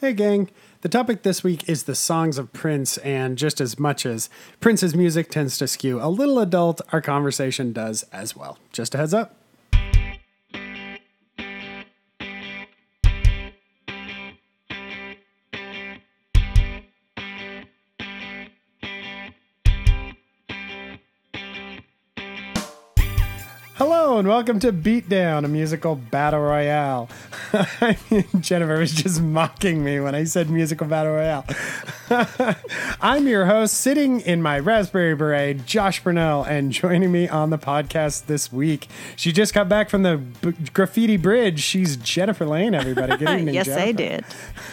Hey, gang. The topic this week is the songs of Prince, and just as much as Prince's music tends to skew a little adult, our conversation does as well. Just a heads up. And welcome to Beatdown, a musical battle royale. Jennifer was just mocking me when I said musical battle royale. I'm your host, sitting in my Raspberry Beret, Josh Burnell, and joining me on the podcast this week. She just got back from the B- Graffiti Bridge. She's Jennifer Lane, everybody. Good evening, yes, Jennifer. I did.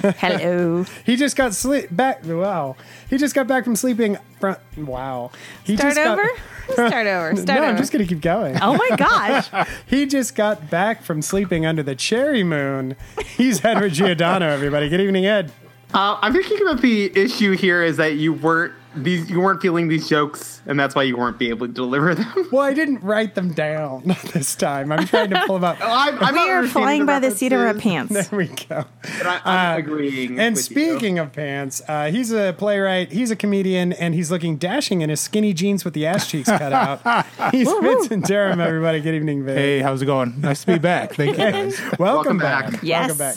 Hello. He just got sleep back. Wow. He just got back from sleeping. From, wow. He Start just got- over? Start over. Start no, I'm just going to keep going. Oh my gosh. He just got back from sleeping under the cherry moon. He's Edward Giordano, everybody. Good evening, Ed. Uh, I'm thinking that the issue here is that you weren't these you weren't feeling these jokes, and that's why you weren't be able to deliver them. Well, I didn't write them down this time. I'm trying to pull them up. I'm, I'm we not are understanding flying by the seat of our pants. There we go. but I, I'm agreeing. And with you. speaking of pants, uh, he's a playwright, he's a comedian, and he's looking dashing in his skinny jeans with the ass cheeks cut out. He's Vincent Durham, everybody. Good evening, Vince. Hey, how's it going? Nice to be back. Thank you. guys. Welcome, Welcome back. back. Yes. Welcome back.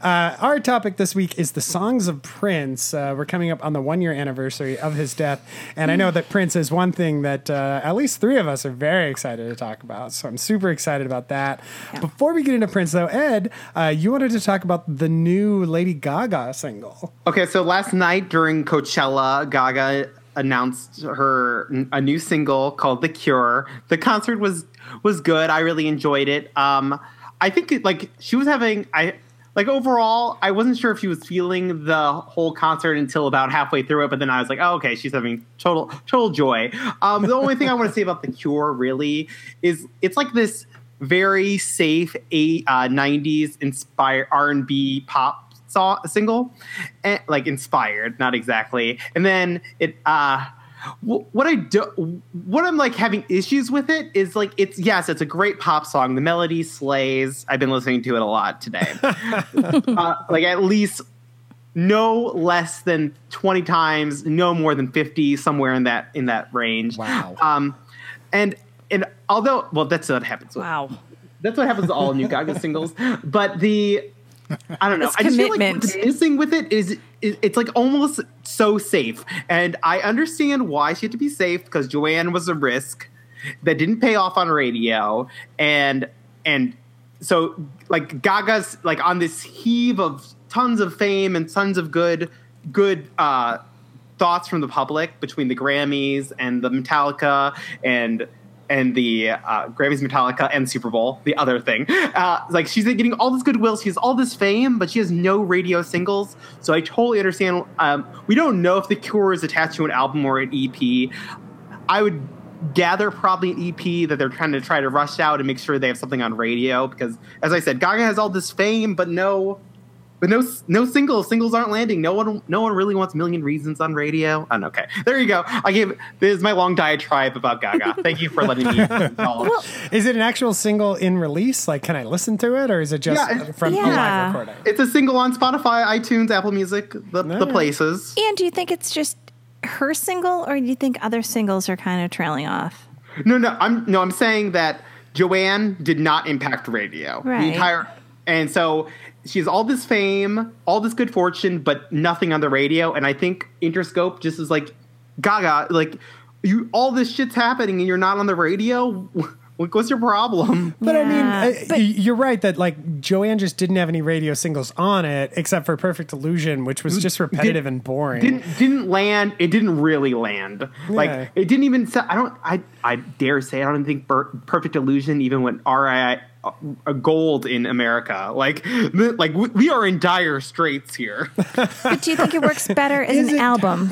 Uh, our topic this week is the songs of Prince. Uh, we're coming up on the one year anniversary of his death. And I know that Prince is one thing that uh, at least three of us are very excited to talk about. So I'm super excited about that. Before we get into Prince, though, Ed, uh, you wanted to talk about the new Lady Gaga single. Okay, so last night during Coachella, Gaga announced her a new single called "The Cure." The concert was was good. I really enjoyed it. Um, I think it, like she was having I like overall. I wasn't sure if she was feeling the whole concert until about halfway through it, but then I was like, oh, okay, she's having total total joy. Um, the only thing I want to say about "The Cure" really is it's like this very safe eight, uh, 90s inspired R&B pop saw single, and, like inspired, not exactly. And then it, uh, what I do, what I'm like having issues with it is like it's yes, it's a great pop song. The melody slays. I've been listening to it a lot today, uh, like at least no less than 20 times, no more than 50, somewhere in that in that range. Wow. Um, and and although well, that's what happens. with- Wow. that's what happens to all new Gaga singles. But the I don't know. It's I just feel like missing with it is, is it's like almost so safe. And I understand why she had to be safe because Joanne was a risk that didn't pay off on radio, and and so like Gaga's like on this heave of tons of fame and tons of good good uh thoughts from the public between the Grammys and the Metallica and and the uh, Grammys, Metallica, and Super Bowl, the other thing. Uh, like she's getting all this goodwill, she has all this fame, but she has no radio singles. So I totally understand. Um, we don't know if The Cure is attached to an album or an EP. I would gather probably an EP that they're trying to try to rush out and make sure they have something on radio because, as I said, Gaga has all this fame, but no. But no, no singles. Singles aren't landing. No one, no one really wants Million Reasons" on radio. Oh, okay, there you go. I gave this is my long diatribe about Gaga. Thank you for letting me. indulge. Is it an actual single in release? Like, can I listen to it, or is it just Yeah, it- from a live Yeah. recording? it's a single on Spotify, iTunes, Apple Music, the, the places. And do you think it's just her single, or do you think other singles are kind of trailing off? No, no, I'm no, I'm saying that Joanne did not impact radio. Right. The entire and so she has all this fame, all this good fortune, but nothing on the radio. And I think Interscope just is like Gaga, like you all this shit's happening and you're not on the radio. Like, what's your problem? But I mean, Yeah, uh, but- you're right that like Joanne just didn't have any radio singles on it except for Perfect Illusion, which was just repetitive and boring. Didn't didn't land. It didn't really land. Yeah. Like it didn't even. I don't. I I dare say I don't think Per- Perfect Illusion even went RI a uh, gold in America. Like like we, we are in dire straits here. But do you think it works better as Is an it- album?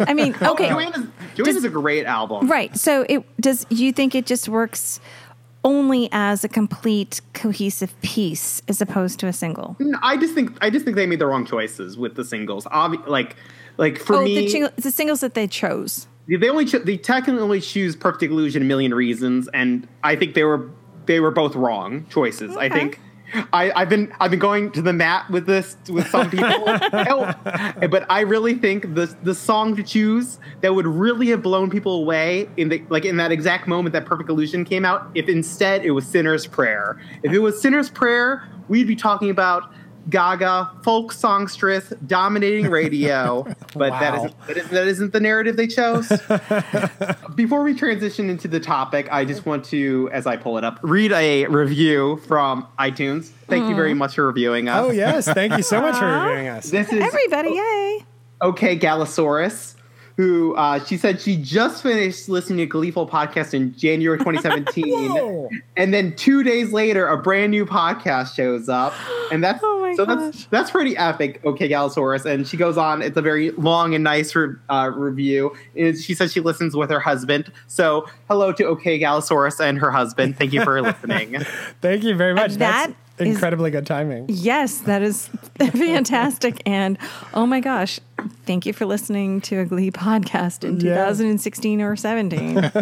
I mean, okay, Joanne is, Joanne is a great album. right. So it does. You think it just works only as a complete cohesive piece as opposed to a single? No, I just think I just think they made the wrong choices with the singles. Obvi- like like for oh, me, the, ching- the singles that they chose. They only cho- they technically choose Perfect Illusion, a million reasons, and I think they were they were both wrong choices. I think I, I've been I've been going to the mat with this with some people, but I really think the the song to choose that would really have blown people away in the like in that exact moment that Perfect Illusion came out. If instead it was Sinner's Prayer, if it was Sinner's Prayer, we'd be talking about Gaga, folk songstress, dominating radio. But Wow. isn't that isn't that isn't the narrative they chose. Before we transition into the topic, I just want to, as I pull it up, read a review from iTunes. Thank you very mm. much for reviewing us. Oh yes, thank you so much for reviewing us. This is Everybody, yay! OK Galasaurus, who uh, she said she just finished listening to Gleeful podcast in January 2017, and then two days later, a brand new podcast shows up, and that's Oh my so that's gosh. that's pretty epic. OK Galasaurus, and she goes on. It's a very long and nice re- uh, review. And she says she listens with her husband. So hello to OK Galasaurus and her husband. Thank you for listening. Thank you very much. That That's is- incredibly good timing. Yes, that is fantastic. and oh my gosh, thank you for listening to a Glee podcast in Yeah. 2016 or 17.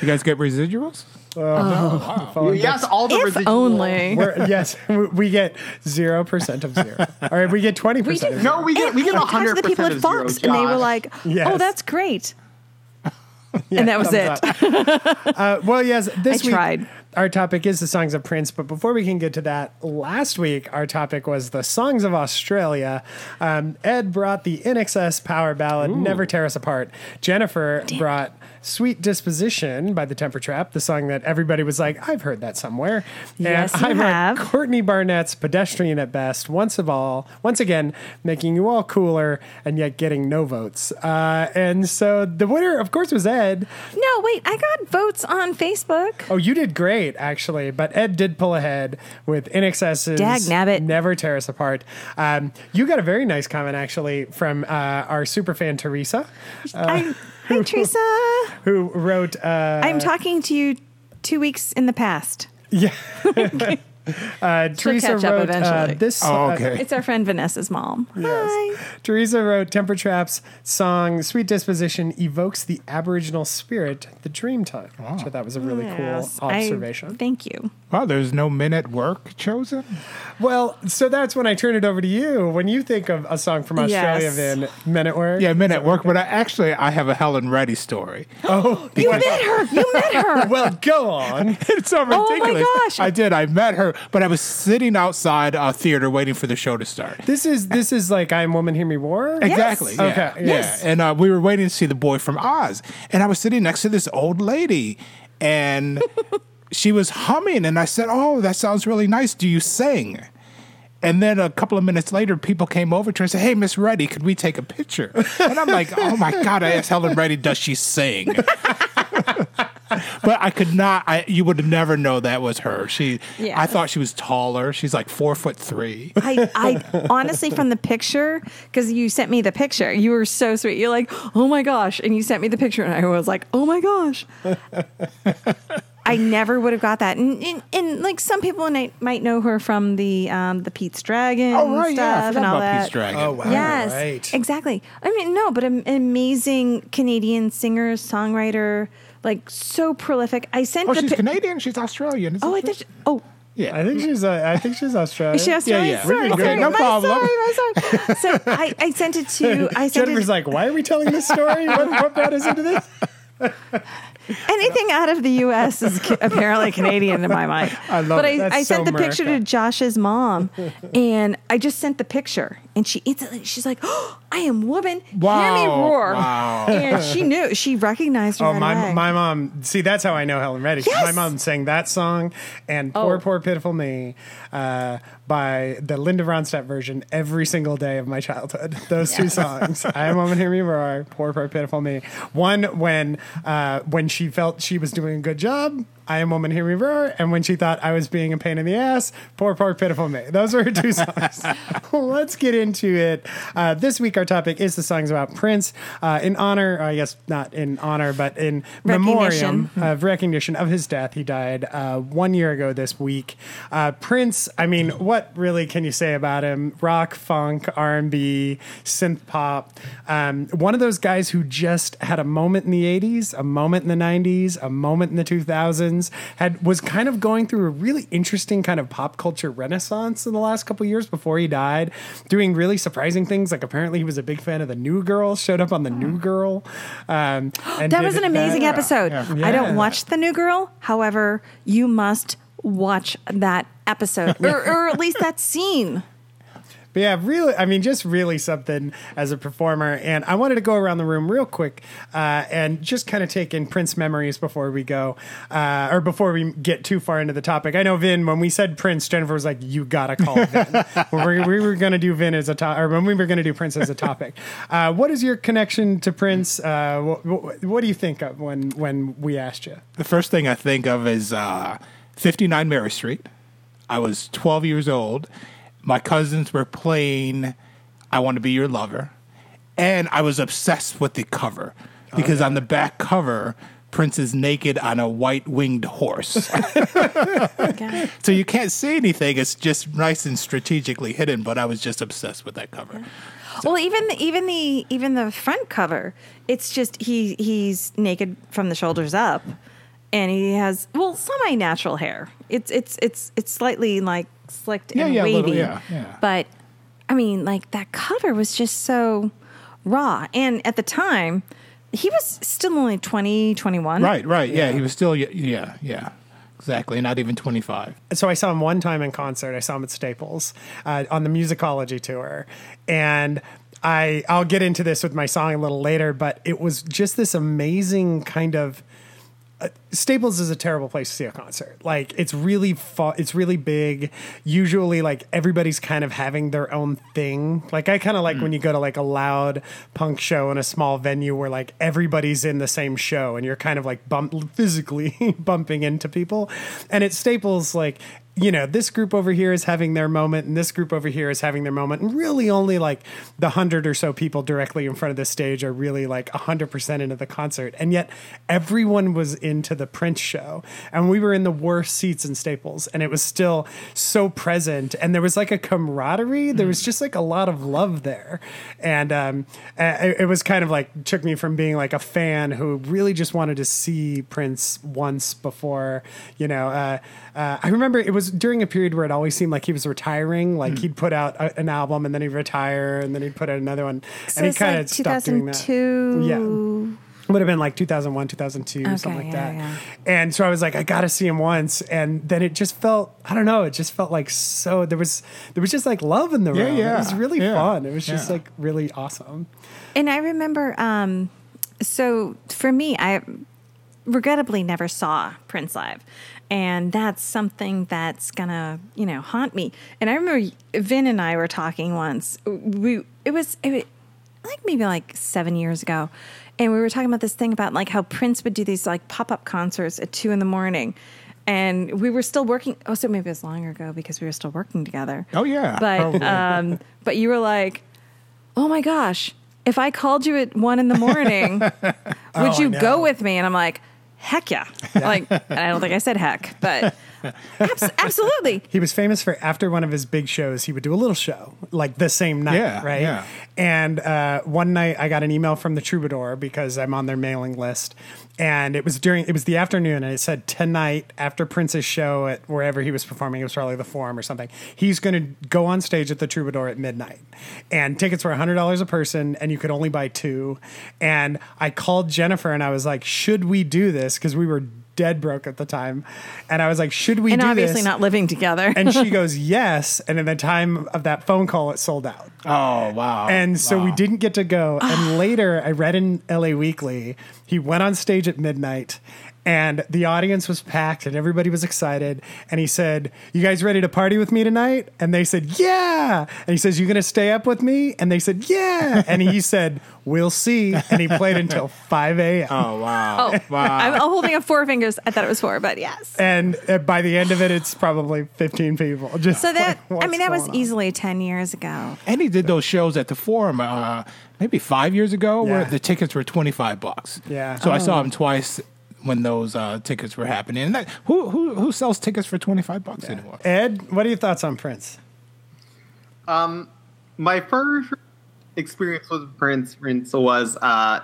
You guys get residuals? Oh, wow! yes, all the if residual- only. We're, yes, we- we get zero percent of zero. All right, we get twenty percent. of zero. No, we get we get I talked hundred the people percent at of zero. Fox, and they were like, Yes. "Oh, that's great." Yeah, and that was it. Uh, well, yes, this I week tried. Our topic is the songs of Prince. But before we can get to that, last week our topic was the songs of Australia. Um, Ed brought the INXS power ballad "Never Tear Us Apart." Jennifer brought "Sweet Disposition" by the Temper Trap, the song that everybody was like, "I've heard that somewhere." Yes, and you brought have. Courtney Barnett's "Pedestrian at Best." Once of all, once again, making you all cooler and yet getting no votes. Uh, and so the winner, of course, was Ed. No, wait, I got votes on Facebook. Oh, you did great, actually. But Ed did pull ahead with INXS's Dagnabbit. Never Tear Us Apart. Um, you got a very nice comment, actually, from uh, our super fan, Teresa, I, hi, Teresa. who wrote, uh, I'm talking to you two weeks in the past. yeah. uh, Teresa catch up wrote uh, eventually. this. Oh, uh, okay. It's our friend Vanessa's mom. Yes. Hi. Teresa wrote Temper Trap's song Sweet Disposition evokes the Aboriginal spirit, the dream time. Which I thought was a really Yes, cool I- observation. thank you. Well, there's no men at work chosen. well, so that's when I turn it over to you. When you think of a song from Australia, Yes. Vin, Men at Work. Yeah, men at work, but I actually I have a Helen Reddy story. Oh, you met her. You met her. Well, go on. it's so ridiculous. Oh my ridiculous. gosh. I did. I met her, but I was sitting outside a theater waiting for the show to start. This is this is like I'm Woman Hear Me Roar. Exactly. Yeah. Okay, Yeah. yes. And uh, we were waiting to see the boy from Oz, and I was sitting next to this old lady, and she was humming, and I said, "Oh, that sounds really nice. Do you sing?" And then a couple of minutes later, people came over to her and said, "Hey, Miss Reddy, could we take a picture?" And I'm like, "Oh my god!" I asked Helen Reddy, "Does she sing?" but I could not. I you would never know that was her. She. Yeah. I thought she was taller. She's like four foot three. I, I honestly, from the picture, because you sent me the picture, you were so sweet. You're like, oh my gosh. And you sent me the picture, and I was like, oh my gosh. I never would have got that. And, and, and like some people might, might know her from the um, the Pete's Dragon Oh right, yeah. I stuff forgot and all about that. Pete's Dragon. Oh, wow. Yes, Right. exactly. I mean, no, but an amazing Canadian singer, songwriter, like so prolific. I sent Oh, the she's pi- Canadian. She's Australian. Isn't Oh, I she? thought. she- oh, Yeah. I think she's uh, I think she's Australian. is she Australian? yeah. Sorry, Okay, sorry, no my problem. Sorry, my sorry. So I, I sent it to. I sent Jennifer's it, like, why are we telling this story? what, what brought us into this? anything out of the U.S. is ca- apparently Canadian in my mind. I love but it. I, I so sent the picture to Josh's mom, and I just sent the picture, and she instantly she's like, oh, "I am woman, hear me roar!" Wow. And she knew, she recognized her. Oh, right my away. my mom. See, that's how I know Helen Reddy. Yes! My mom sang that song and "Poor Oh. Poor Pitiful Me" uh, by the Linda Ronstadt version every single day of my childhood. Those two songs. I am woman, hear me roar. Poor Poor Pitiful Me. One when uh, when she felt she was doing a good job. I am woman, hear me roar. And when she thought I was being a pain in the ass, poor, poor, pitiful me. Those are her two songs. Let's get into it. Uh, this week, our topic is the songs about Prince uh, in honor, I guess not in honor, but in memoriam of recognition of his death. He died uh, one year ago this week. Uh, Prince, I mean, what really can you say about him? Rock, funk, R and B, synth pop. Um, one of those guys who just had a moment in the '80s, a moment in the '90s, a moment in the 2000s. Had was kind of going through a really interesting kind of pop culture renaissance in the last couple years before he died, doing really surprising things. Like apparently he was a big fan of the New Girl. Showed up on the New Girl. Um, and That was an amazing that- episode. yeah. I don't watch The New Girl. However, you must watch that episode or, or at least that scene. But yeah, really, I mean, just really something as a performer. And I wanted to go around the room real quick uh, and just kind of take in Prince memories before we go, uh, or before we get too far into the topic. I know Vin, when we said Prince, Jennifer was like, "You gotta call Vin." we were, we were going to do Vin as a topic, or when we were going to do Prince as a topic. Uh, what is your connection to Prince? Uh, what, what do you think of when when we asked you? The first thing I think of is uh, 59 Mary Street. I was 12 years old. My cousins were playing I Want to Be Your Lover. And I was obsessed with the cover because oh, on the back cover, Prince is naked on a white winged horse. Okay. so you can't see anything. It's just nice and strategically hidden, but I was just obsessed with that cover. Well, even the, even the even the front cover, it's just he he's naked from the shoulders up, and he has well semi natural hair. It's it's it's it's slightly like slicked Yeah, and yeah, a wavy. little, yeah, yeah. But I mean, like that cover was just so raw, and at the time, he was still only 20, 21. Right, right. Yeah, he was still, yeah, yeah. Exactly. Not even 25. so I saw him one time in concert. I saw him at Staples uh, on the musicology tour, and I I'll get into this with my song a little later. But it was just this amazing kind of. Uh, Staples is a terrible place to see a concert. Like it's really fu- it's really big. Usually, like everybody's kind of having their own thing. Like I kind of like when you go to like a loud punk show in a small venue where like everybody's in the same show and you're kind of like bump physically bumping into people. And at Staples, like you know, this group over here is having their moment, and this group over here is having their moment, and really only like the hundred or so people directly in front of the stage are really like a hundred percent into the concert, and yet everyone was into the Prince show, and we were in the worst seats in Staples, and it was still so present, and there was like a camaraderie, there was just like a lot of love there, and um, it, it was kind of like took me from being like a fan who really just wanted to see Prince once before, you know. Uh, uh, I remember it was during a period where it always seemed like he was retiring. Like he'd put out a, an album and then he'd retire and then he'd put out another one. So and he it's kind like of stopped doing that. 2002. Yeah. Would have been like 2001, 2002, Okay, something like yeah, that. yeah. And so I was like, I got to see him once. And then it just felt, I don't know, it just felt like so, there was, there was just like love in the room. yeah, It was really yeah, fun. It was just like really awesome. And I remember, um, so for me, I regrettably never saw Prince live. And that's something that's gonna, you know, haunt me. And I remember Vin and I were talking once. We it was it was like maybe like seven years ago, and we were talking about this thing about like how Prince would do these like pop up concerts at two in the morning, and we were still working. Oh, so maybe it was longer ago because we were still working together. Oh, yeah, but um, but you were like, oh my gosh, if I called you at one in the morning, would Oh, you go with me? And I'm like, heck yeah. Like, I don't think I said heck, but abs- absolutely. He was famous for after one of his big shows, he would do a little show like the same night, Yeah, right? yeah. And uh, one night I got an email from the Troubadour because I'm on their mailing list, and it was during it was the afternoon, and it said tonight after Prince's show at wherever he was performing, it was probably the Forum or something. He's going to go on stage at the Troubadour at midnight, and tickets were hundred dollars a person, and you could only buy two. And I called Jennifer and I was like, "Should we do this?" Because we were dead broke at the time, and I was like, "Should we?" And do obviously this? not living together. and she goes, yes. And in the time of that phone call, it sold out. Oh, wow. And so we didn't get to go. And later, I read in LA Weekly, he went on stage at midnight and the audience was packed and everybody was excited. And he said, "You guys ready to party with me tonight?" And they said, "Yeah." And he says, "You gonna stay up with me?" And they said, "Yeah." And he said, "We'll see." And he played until five a.m. Oh wow! Oh, wow! I'm holding up four fingers. I thought it was four, but yes. And uh, by the end of it, it's probably fifteen people. Just So that like, I mean, that was on? easily ten years ago. and he did those shows at the Forum, uh, maybe five years ago, where the tickets were twenty five bucks. Yeah. So I saw Oh. him twice when those uh, tickets were happening. And that, who who who sells tickets for twenty five bucks anymore? Ed, what are your thoughts on Prince? my first experience with Prince Prince was uh,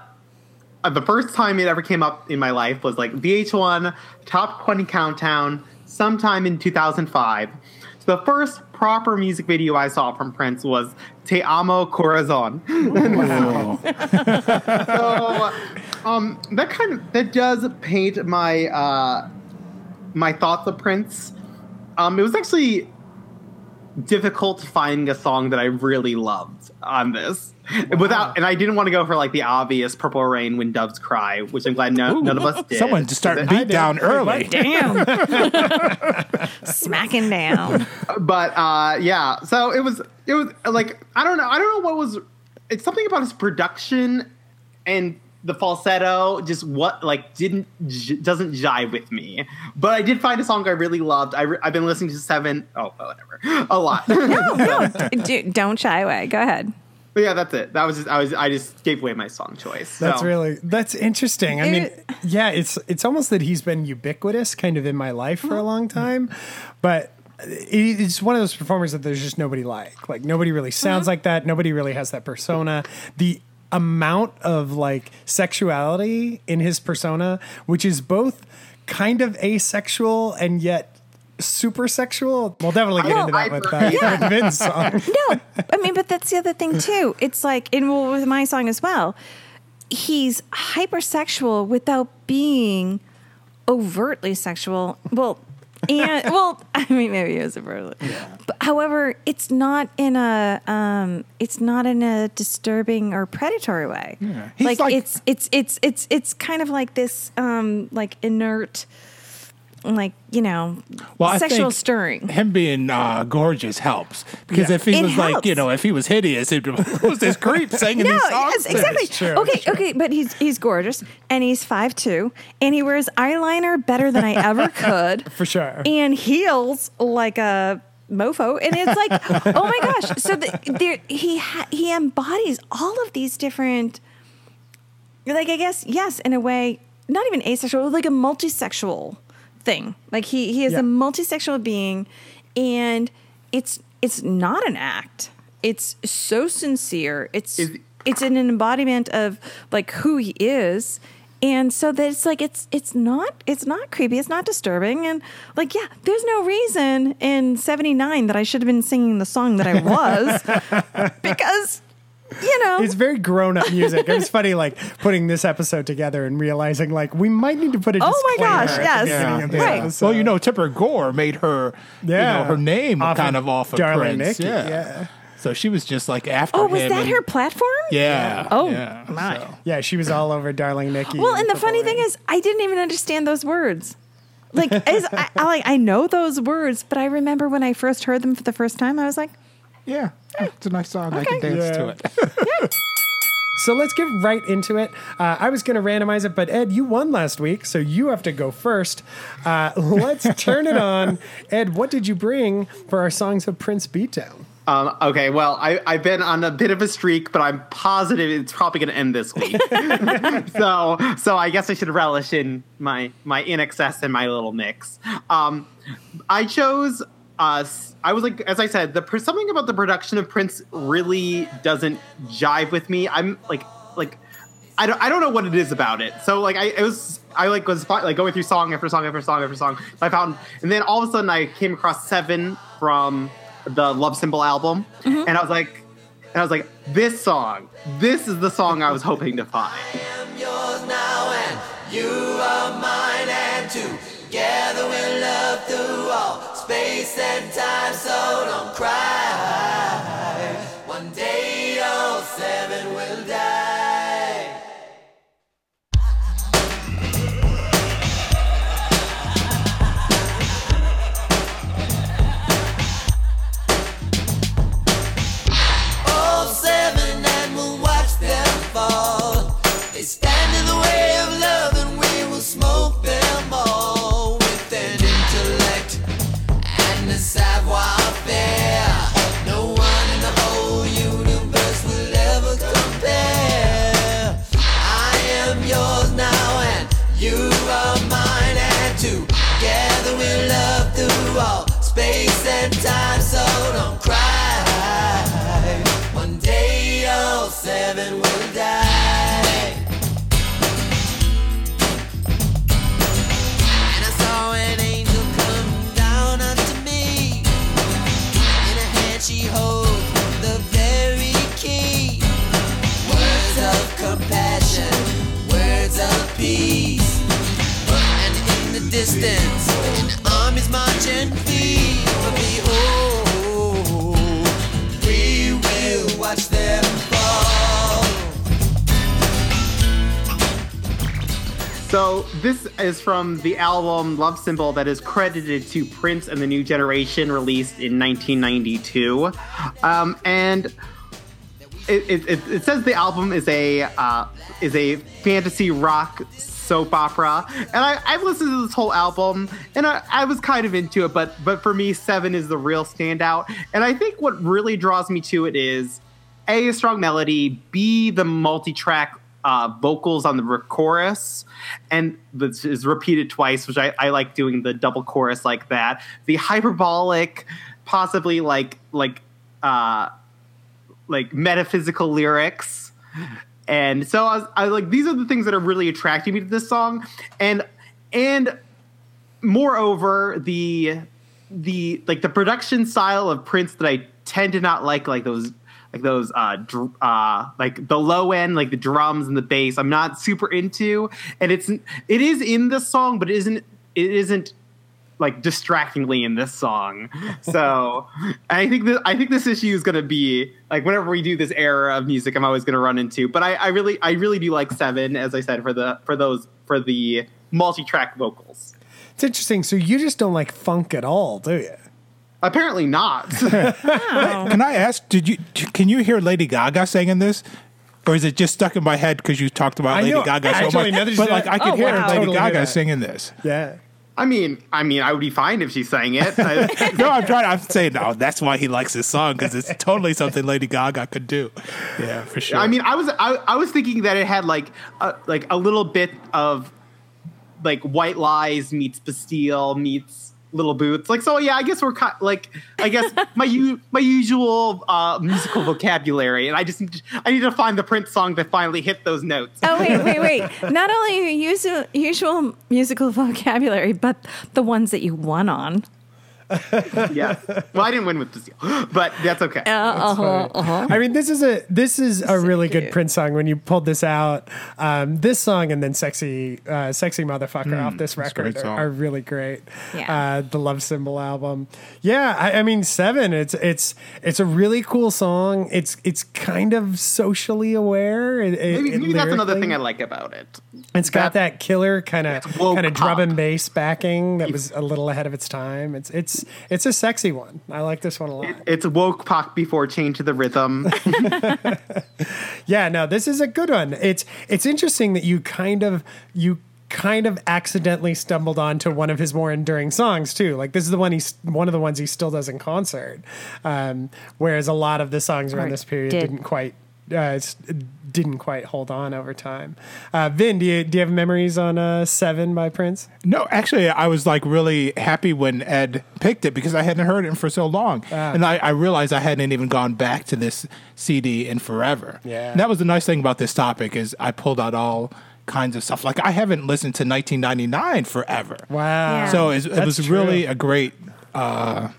the first time it ever came up in my life was like VH1 Top 20 Countdown sometime in 2005. So the first proper music video I saw from Prince was Te Amo Corazon. so um, that kind of that does paint my uh, my thoughts of Prince. Um, it was actually difficult finding a song that I really loved on this. Without, and I didn't want to go for like the obvious "Purple Rain" when doves cry, which I'm glad no, none of us did. Someone just start But- beat down early. Damn, smacking down. but uh, yeah, so it was it was like I don't know I don't know what was it's something about his production and the falsetto just what like didn't j- doesn't jive with me. But I did find a song I really loved. I re- I've been listening to seven oh whatever a lot. No, no, d- don't shy away. Go ahead. But yeah, that's it. That was just, I was I just gave away my song choice. That's really that's interesting. I mean, yeah, it's it's almost that he's been ubiquitous kind of in my life for a mm-hmm. long time, but it's one of those performers that there's just nobody like. Like nobody really sounds mm-hmm. like that. Nobody really has that persona. The amount of like sexuality in his persona, which is both kind of asexual and yet super sexual. We'll definitely get Well, into that I- with, uh, Yeah. with Vin's song. No, I mean, but that's the other thing too. It's like, and well, with my song as well, he's hypersexual without being overtly sexual. Well, and well, I mean, maybe he is overtly. But however, it's not in a, um, it's not in a disturbing or predatory way. He's Like, like- it's it's it's it's it's kind of like this, um, like inert. Like you know, Well, I sexual think stirring. Him being uh, gorgeous helps because if he It was like, you know, if he was hideous, it was this creep singing No, these songs. yes, exactly. It's true, okay, true. okay, but he's he's gorgeous and he's five two and he wears eyeliner better than I ever could. For sure. And heels like a mofo and it's like oh my gosh so the, there he ha- he embodies all of these different like i guess yes in a way not even asexual like a multisexual thing. Like he he is Yeah. a multisexual being and it's it's not an act. It's so sincere. It's Is- it's an embodiment of like who he is. And so that it's like it's it's not it's not creepy. It's not disturbing. And like yeah there's no reason in 79 that i should have been singing the song that i was because you know It's very grown up music. It was funny, like putting this episode together and realizing, like, we might need to put a Oh my gosh, yes. beginning of Right. episode. well, you know, Tipper Gore made her, Yeah. you know, her name Off kind of of off of Darling Prince. Nikki, yeah. yeah. So she was just like after oh was him that and- her platform Yeah. Oh, yeah. my. So- yeah, she was all over Darling Nikki. well and the funny thing is i didn't even understand those words like as I, I like i know those words but i remember when i first heard them for the first time i was like yeah, it's a nice song. I can Okay. dance to Yeah. it. So let's get right into it. Uh, I was going to randomize it, but Ed, you won last week, so you have to go first. Uh, let's turn it on. Ed, what did you bring for our songs of Prince Beatdown? Um, okay, well, I, I've been on a bit of a streak, but I'm positive it's probably going to end this week. so, so I guess I should relish in my my INXS and my little mix. Um, I chose. Uh, s- I was like, as I said, the something about the production of Prince really doesn't jive with me. I'm like, like, I don't, I don't know what it is about it. So like, I it was. I like was like going through song after song after song after song. I found, and then all of a sudden I came across seven from the Love Symbol album, and I was like, and I was like, this song, this is the song I was hoping to find. am yours now and you are mine and together we'll love through all and time so don't cry Love Symbol that is credited to Prince and the New Generation, released in 1992, um, and it, it, it, says the album is a uh, is a fantasy rock soap opera, and I, I've listened to this whole album, and I, I was kind of into it, but but for me, Seven is the real standout, and I think what really draws me to it is a, a strong melody, b the multi-track uh, vocals on the chorus, and this is repeated twice, which I, I like doing the double chorus like that. The hyperbolic, possibly like like uh, like metaphysical lyrics, and so I was I like these are the things that are really attracting me to this song, and and moreover the the like the production style of Prince that I tend to not like like those like those uh dr- uh like the low end like the drums and the bass I'm not super into and it's it is in the song but it isn't it isn't like distractingly in this song so I think that I think this issue is gonna be like whenever we do this era of music I'm always gonna run into but I, I really I really do like seven as I said for the for those for the multi-track vocals It's interesting. So you just don't like funk at all, do you? Apparently not Can I ask? Did you can you hear Lady Gaga singing this? Or is it just stuck in my head because you talked about I Lady know- Gaga so actually, much? now that you But like I could Oh, hear wow. Lady Totally Gaga that. singing this. Yeah. I mean, I mean, I would be fine if she sang it. I- No, I'm trying. I'm saying no. That's why he likes this song because it's totally something Lady Gaga could do. Yeah, for sure. I mean, I was I, I was thinking that it had like a, like a little bit of like White Lies meets Bastille meets Little Boots. Like, so yeah, I guess we're ki- like I guess my u- my usual uh, musical vocabulary, and I just need to, I need to find the Prince song that finally hit those notes. Oh wait, wait, wait! Not only your usual, usual musical vocabulary, but the ones that you won on. yeah. Well, I didn't win with Bastille, but that's okay. Uh-huh, uh-huh. I mean, this is a this is a really good cute. Prince song. When you pulled this out, um, this song and then "sexy, uh, sexy motherfucker" off this that's a record are, are really great. Yeah. Uh, the Love Symbol album, yeah. I, I mean, Seven. It's it's it's a really cool song. It's it's kind of socially aware. It, it- Maybe, it maybe that's another thing I like about it. It's got that- that killer kind of kind of drum and bass backing that was a little ahead of its time. It's it's it's a sexy one. I like this one a lot. It's woke pop before change to the rhythm. Yeah, no, this is a good one. It's it's interesting that you kind of you kind of accidentally stumbled onto one of his more enduring songs too. Like this is the one he's one of the ones he still does in concert. Um, whereas a lot of the songs around Or this period did. didn't quite uh, didn't quite hold on over time. Uh, Vin, do you do you have memories on uh, Seven by Prince? No, actually, I was like really happy when Ed picked it because I hadn't heard it for so long, Ah. and I, I realized I hadn't even gone back to this CD in forever. Yeah. and that was the nice thing about this topic is I pulled out all kinds of stuff. Like I haven't listened to 1999 forever. Wow. Yeah. So it, it was true. really a great uh,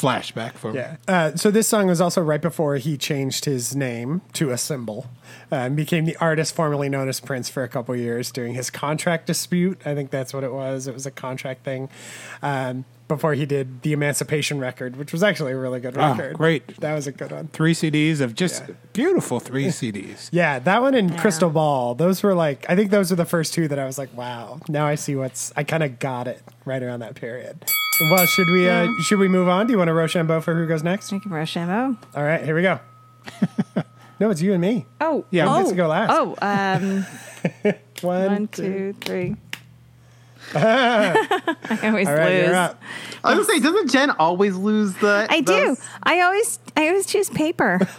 flashback for me. Yeah. Uh, so this song was also right before he changed his name to a symbol uh, and became the artist formerly known as Prince for a couple years during his contract dispute. I think that's what it was. It was a contract thing. Um, before he did the Emancipation record, which was actually a really good Ah, record. great. That was a good one. Three CDs of just Yeah. beautiful three CDs. Yeah, that one and Yeah. Crystal Ball. Those were like I think those were the first two that I was like, wow. Now I see what's I kind of got it right around that period. Well, should we uh, should we move on? Do you want to Rochambeau for who goes next? Thank you, Rochambeau. All right, here we go. no, it's you and me. Oh, Yeah, who oh, gets to go last? Oh, um, One, one, two, three. I always All right, lose. you're up. I was gonna say, doesn't Jen always lose the? I do. those- I always I always choose paper.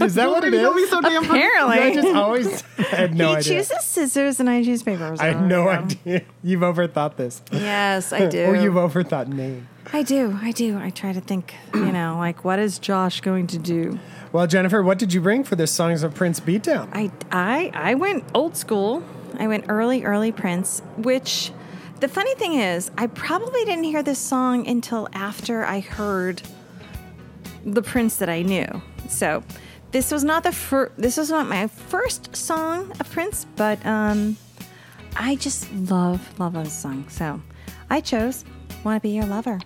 Is that what it Don't be so damn Apparently. I just always I had no he idea. chooses scissors and I choose paper. I had no there idea. You've overthought this. Yes, I do. Or you've overthought me. I do. I do. I try to think, you know, like what is Josh going to do? Well, Jennifer, what did you bring for this Songs of Prince beatdown? I I I went old school. I went early early Prince, which the funny thing is, I probably didn't hear this song until after I heard the Prince that I knew. So, this was not the fir- this was not my first song of Prince, but um I just love love this song. So, I chose "Want to Be Your Lover."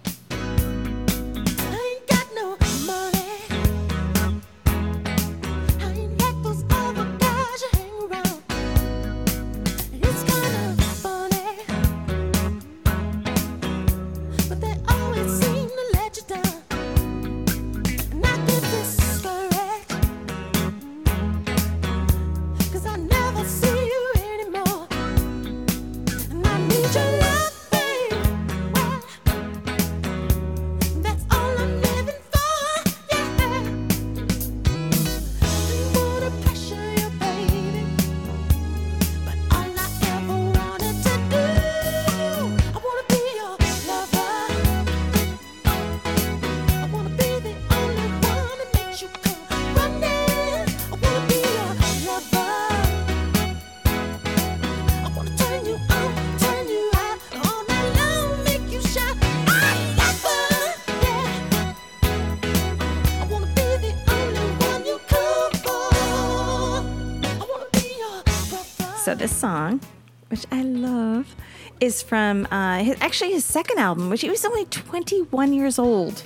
This song, which I love, is from uh, his, actually his second album, which he was only 21 years old.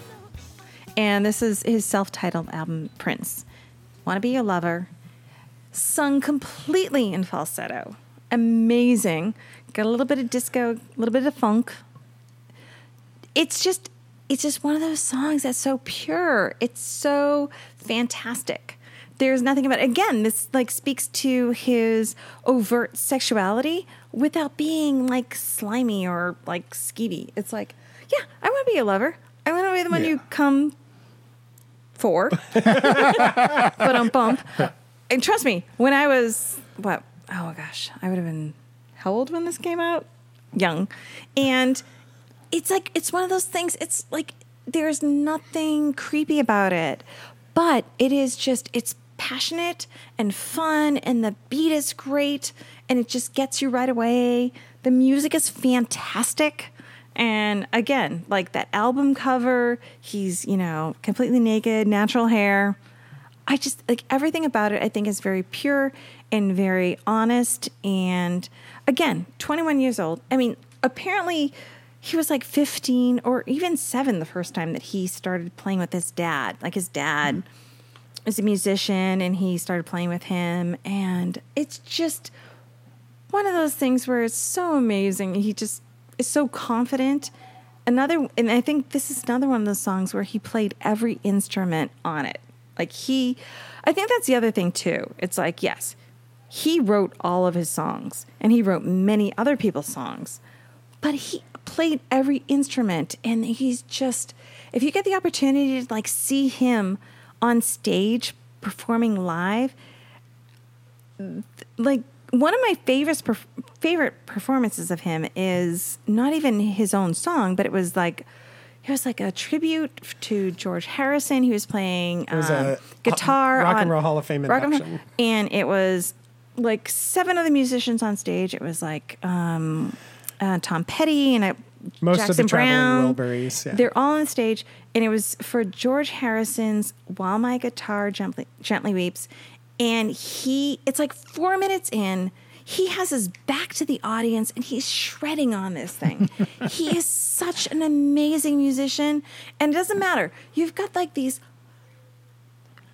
And this is his self-titled album, Prince. Want to be your lover, sung completely in falsetto. Amazing. Got a little bit of disco, a little bit of funk. It's just it's just one of those songs that's so pure. It's so fantastic. There's nothing about it. again, this like speaks to his overt sexuality without being like slimy or like skeevy. It's like, yeah, I want to be a lover. I want to be the one Yeah. you come for. but i'm bump. And trust me, when I was what? Oh gosh, I would have been how old when this came out? Young. And it's like it's one of those things it's like there's nothing creepy about it but it is just it's passionate and fun and the beat is great and it just gets you right away the music is fantastic and again like that album cover he's you know completely naked natural hair I just like everything about it, I think is very pure and very honest. And again, 21 years old. I mean, apparently he was like 15 or even seven the first time that he started playing with his dad. Like his dad mm-hmm. Is a musician and he started playing with him. And it's just one of those things where it's so amazing. He just is so confident. Another, and I think this is another one of those songs where he played every instrument on it. Like he, I think that's the other thing too. It's like, yes, he wrote all of his songs and he wrote many other people's songs, but he played every instrument and he's just, if you get the opportunity to like see him on stage performing live, like one of my favorite perf- favorite performances of him is not even his own song, but it was like it was like a tribute to George Harrison. He was playing was um, a guitar, Rock and Roll Hall of Fame induction. and it was like seven of the musicians on stage. It was like um, uh, Tom Petty and I, Most of the Jackson traveling Wilburys, yeah. They're all on stage, and it was for George Harrison's "While My Guitar Gently, Gently Weeps," and he. It's like four minutes in. He has his back to the audience and he's shredding on this thing. he is such an amazing musician. And it doesn't matter. You've got like these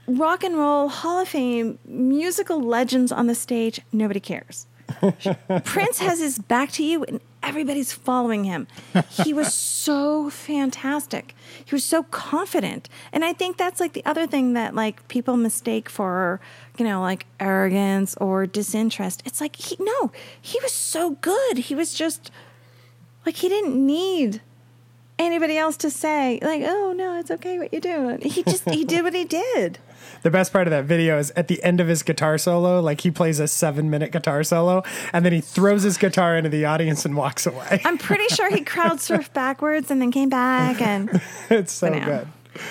rock and roll Hall of Fame musical legends on the stage. Nobody cares. Prince has his back to you and everybody's following him. He was so fantastic. He was so confident. And I think that's like the other thing that like people mistake for, you know, like arrogance or disinterest. It's like he no, he was so good. He was just Like he didn't need anybody else to say like, "Oh no, it's okay what you're doing." He just he did what he did. The best part of that video is at the end of his guitar solo, like he plays a seven minute guitar solo, and then he throws his guitar into the audience and walks away. I'm pretty sure he crowd surfed backwards and then came back and it's so But no. good.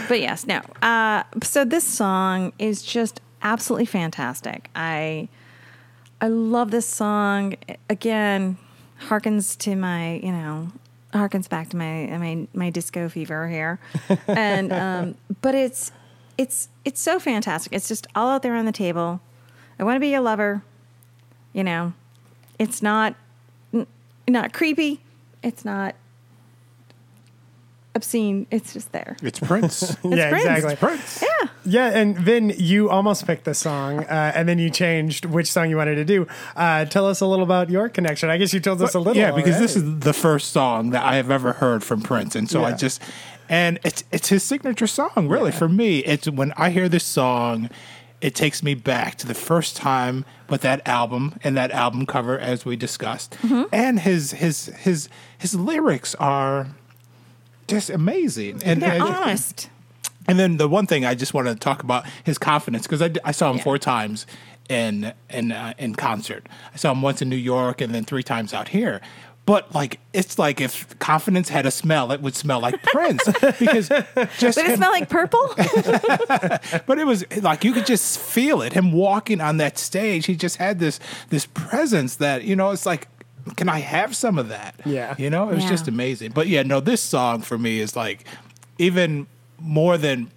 But yes, no. Uh, so this song is just absolutely fantastic. I I love this song. Again, harkens to my you know harkens back to my my my disco fever here, and um, but it's it's it's so fantastic. It's just all out there on the table. I want to be your lover. You know, it's not n- not creepy. It's not obscene. It's just there. It's Prince. yeah, Prince. exactly. Prince. Yeah. Yeah, and Vin, you almost picked the song, uh, and then you changed which song you wanted to do. Uh, tell us a little about your connection. I guess you told us a little. Yeah, because this is the first song that I have ever heard from Prince, and so I just and it's it's his signature song. Really, for me, it's when I hear this song, it takes me back to the first time with that album and that album cover, as we discussed, Mm-hmm. and his his his his lyrics are just amazing, and They're and- honest. and then the one thing I just want to talk about his confidence because I, I saw him Yeah. four times in in uh, in concert. I saw him once in New York and then three times out here. But like it's like if confidence had a smell, it would smell like Prince because just Did it him- smell like purple? but it was like you could just feel it. Him walking on that stage, he just had this this presence that you know. It's like, can I have some of that? Yeah. you know, it was Yeah. just amazing. But yeah, no, this song for me is like even more than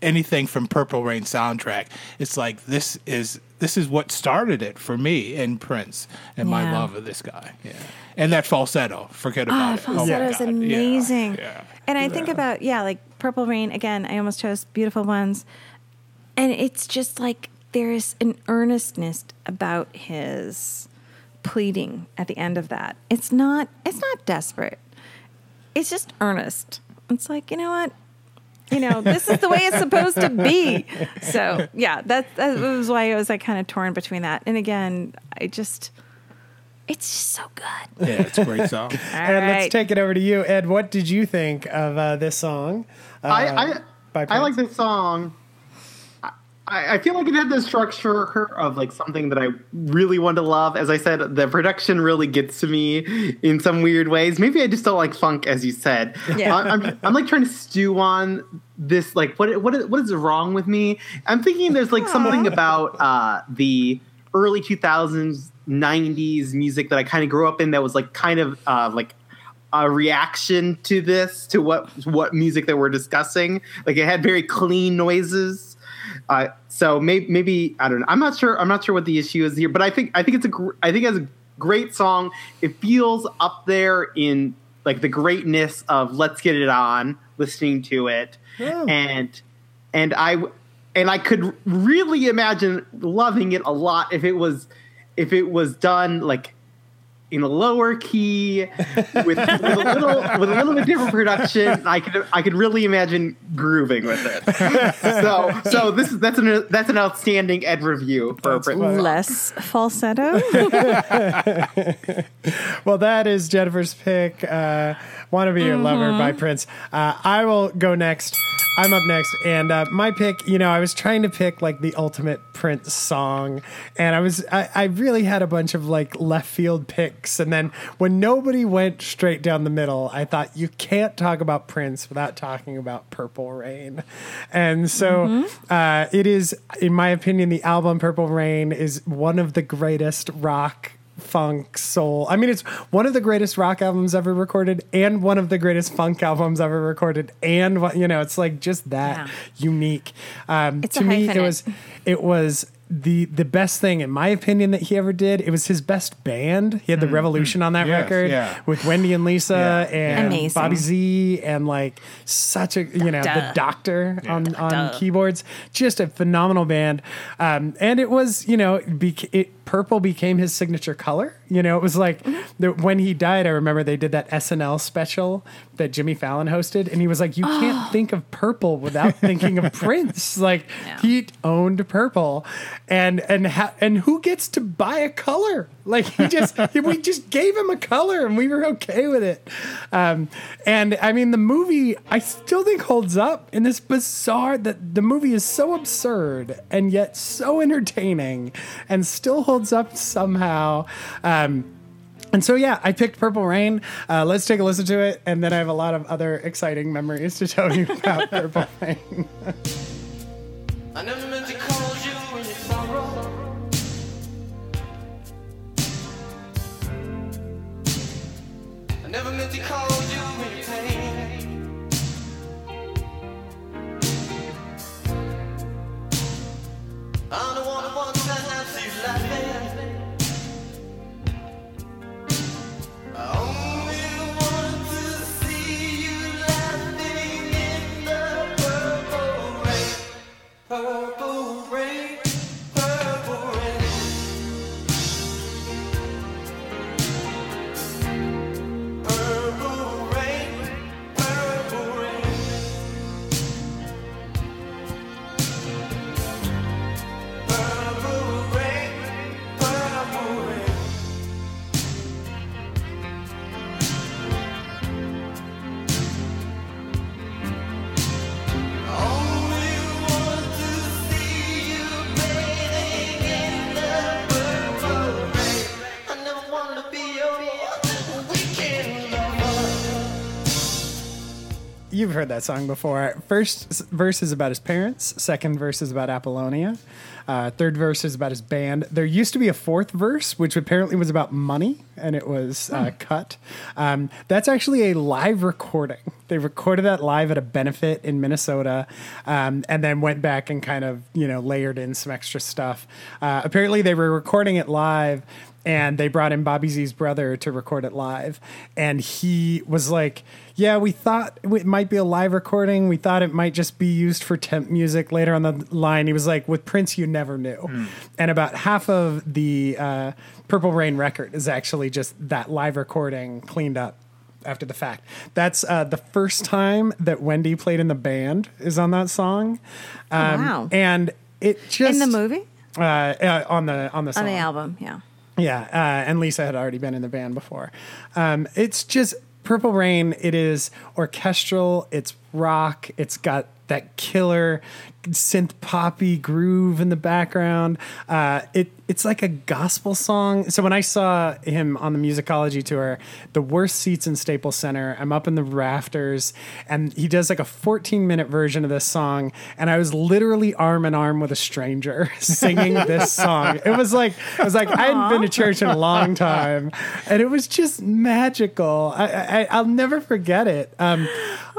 anything from Purple Rain soundtrack. It's like this is this is what started it for me in Prince and my love of this guy. Yeah, and that falsetto. Forget Ah, about it. Oh my falsetto is God. Yeah, amazing. Yeah. And I think about yeah, like Purple Rain again. I almost chose Beautiful Ones, and it's just like there's an earnestness about his pleading at the end of that. It's not. It's not desperate. It's just earnest. It's like you know what. You know, this is the way it's supposed to be. So yeah, that that was why I was like kind of torn between that. And again, I just, it's just so good. Yeah, it's a great song. All and let's take it over to you, Ed. What did you think of uh, this song? Uh, I I, by I like this song. I, I feel like it had the structure of like something that I really want to love. As I said, the production really gets to me in some weird ways. Maybe I just don't like funk, as you said. Yeah. I, I'm, I'm like trying to stew on this. Like, what what is- what is wrong with me? I'm thinking there's like something about uh, the early 2000s, 90s music that I kind of grew up in that was like kind of uh, like a reaction to this to what what music that we're discussing like it had very clean noises uh, so maybe, maybe i don't know. I'm not sure i'm not sure what the issue is here but i think i think it's a gr- i think it's a great song. It feels up there in like the greatness of let's get it on listening to it. Yeah. and and i and i could really imagine loving it a lot if it was if it was done like in a lower key with, with a little with a little bit different production. I could I could really imagine grooving with it. So so this is that's an that's an outstanding Ed review for That's less falsetto. Well, that is Jennifer's pick. Uh, Want to be your lover by Prince. Uh, I will go next. I'm up next, and uh, my pick. You know, I was trying to pick like the ultimate Prince song, and I was I, I really had a bunch of like left field picks, and then when nobody went straight down the middle, I thought you can't talk about Prince without talking about Purple Rain, and so uh, it is, in my opinion, the album Purple Rain is one of the greatest rock funk soul. I mean, it's one of the greatest rock albums ever recorded, and one of the greatest funk albums ever recorded, and you know, it's like just that Yeah. unique. Um, It's to a me, it was it was the the best thing in my opinion that he ever did. It was his best band. He had the Revolution on that Yes, record yeah. with Wendy and Lisa Yeah. and Amazing. Bobby Z and like such a you know the Duh. Doctor on on Duh. keyboards. Just a phenomenal band, um, and it was you know bec- it purple became his signature color. You know, it was like the, when he died. I remember they did that SNL special that Jimmy Fallon hosted, and he was like, "You can't oh. think of purple without thinking of Prince." Like he owned purple, and and ha- and who gets to buy a color Like he just, we just gave him a color and we were okay with it. Um, and I mean, the movie I still think holds up in this bizarre that the movie is so absurd and yet so entertaining and still holds up somehow. Um, and so, yeah, I picked Purple Rain. Uh, let's take a listen to it. And then I have a lot of other exciting memories to tell you about Purple Rain. You've heard that song before. First verse is about his parents. Second verse is about Apollonia. Uh, third verse is about his band. There used to be a fourth verse, which apparently was about money, and it was uh, cut. Um, that's actually a live recording. They recorded that live at a benefit in Minnesota, um, and then went back and kind of you know layered in some extra stuff. Uh, apparently, they were recording it live and they brought in Bobby Z's brother to record it live. And he was like, Yeah, we thought it might be a live recording. We thought it might just be used for temp music later on the line. He was like, With Prince, you never knew. And about half of the uh, Purple Rain record is actually just that live recording cleaned up. After the fact, that's uh, the first time that Wendy played in the band is on that song, um, wow. and it just In the movie? uh, uh, on the on the song. On the album, yeah. Yeah, uh, and Lisa had already been in the band before. Um, it's just Purple Rain. It is orchestral. It's rock. It's got that killer synth poppy groove in the background. Uh, it it's like a gospel song. So when I saw him on the musicology tour, the worst seats in Staples Center, I'm up in the rafters, and he does like a 14 minute version of this song, and I was literally arm in arm with a stranger singing this song. It was like it was like I hadn't been to church in a long time, and it was just magical. I, I I'll never forget it. Um,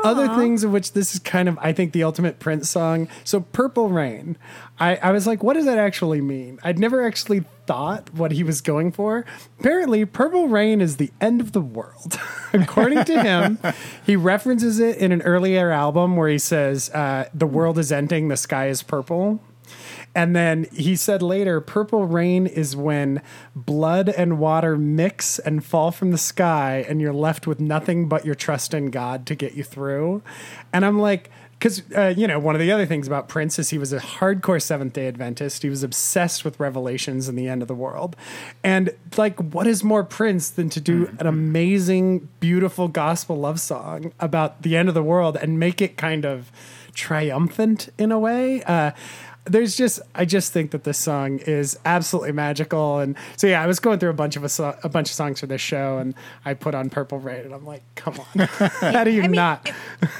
other things of which this is kind of I think the ultimate Prince song. So Purple Rain. I, I was like, what does that actually mean? I'd never actually thought what he was going for. Apparently, Purple Rain is the end of the world. According to him, he references it in an earlier album where he says, uh, the world is ending, the sky is purple. And then he said later, purple rain is when blood and water mix and fall from the sky, and you're left with nothing but your trust in God to get you through. And I'm like, because uh, you know one of the other things about Prince is he was a hardcore Seventh Day Adventist. He was obsessed with revelations and the end of the world, and like, what is more Prince than to do an amazing, beautiful gospel love song about the end of the world and make it kind of triumphant in a way? Uh, there's just I just think that this song is absolutely magical, and so yeah, I was going through a bunch of a, so- a bunch of songs for this show, and I put on Purple Rain, and I'm like, come on, how do you I mean, not?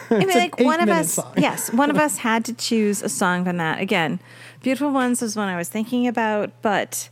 I mean, like one of us, song. yes, one of us had to choose a song from that. Again, "Beautiful Ones" was one I was thinking about, but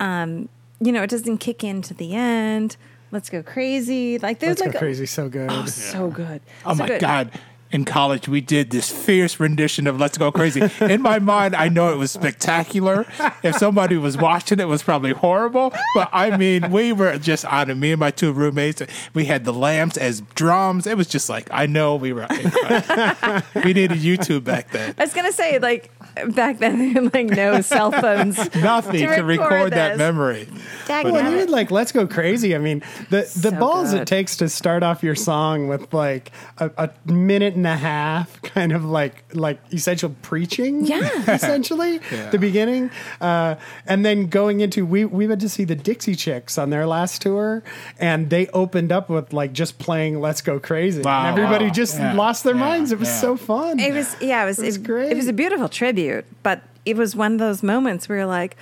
um, you know, it doesn't kick into the end. Let's go crazy. Like there's Let's like go crazy, so good. oh, so good. Oh So my good. God. In college, we did this fierce rendition of Let's Go Crazy. In my mind, I know it was spectacular. If somebody was watching, it was probably horrible. But I mean, we were just on it. Me and my two roommates, we had the lamps as drums. It was just like, I know we were. we needed YouTube back then. I was gonna say like back then they had like no cell phones. Nothing To to, record, record that memory. Dag Well, you nabbit. like "Let's Go Crazy." I mean, the the So balls it takes to start off your song with like a, a minute and a half, kind of like like essential preaching. Yeah. essentially Yeah. the beginning, uh, and then going into we we went to see the Dixie Chicks on their last tour, and they opened up with like just playing "Let's Go Crazy," Wow, and everybody wow. just Yeah, lost their yeah, minds. It was yeah. so fun. It was yeah, it was It was it, great. It was a beautiful tribute, but it was one of those moments where you're like,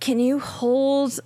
can you hold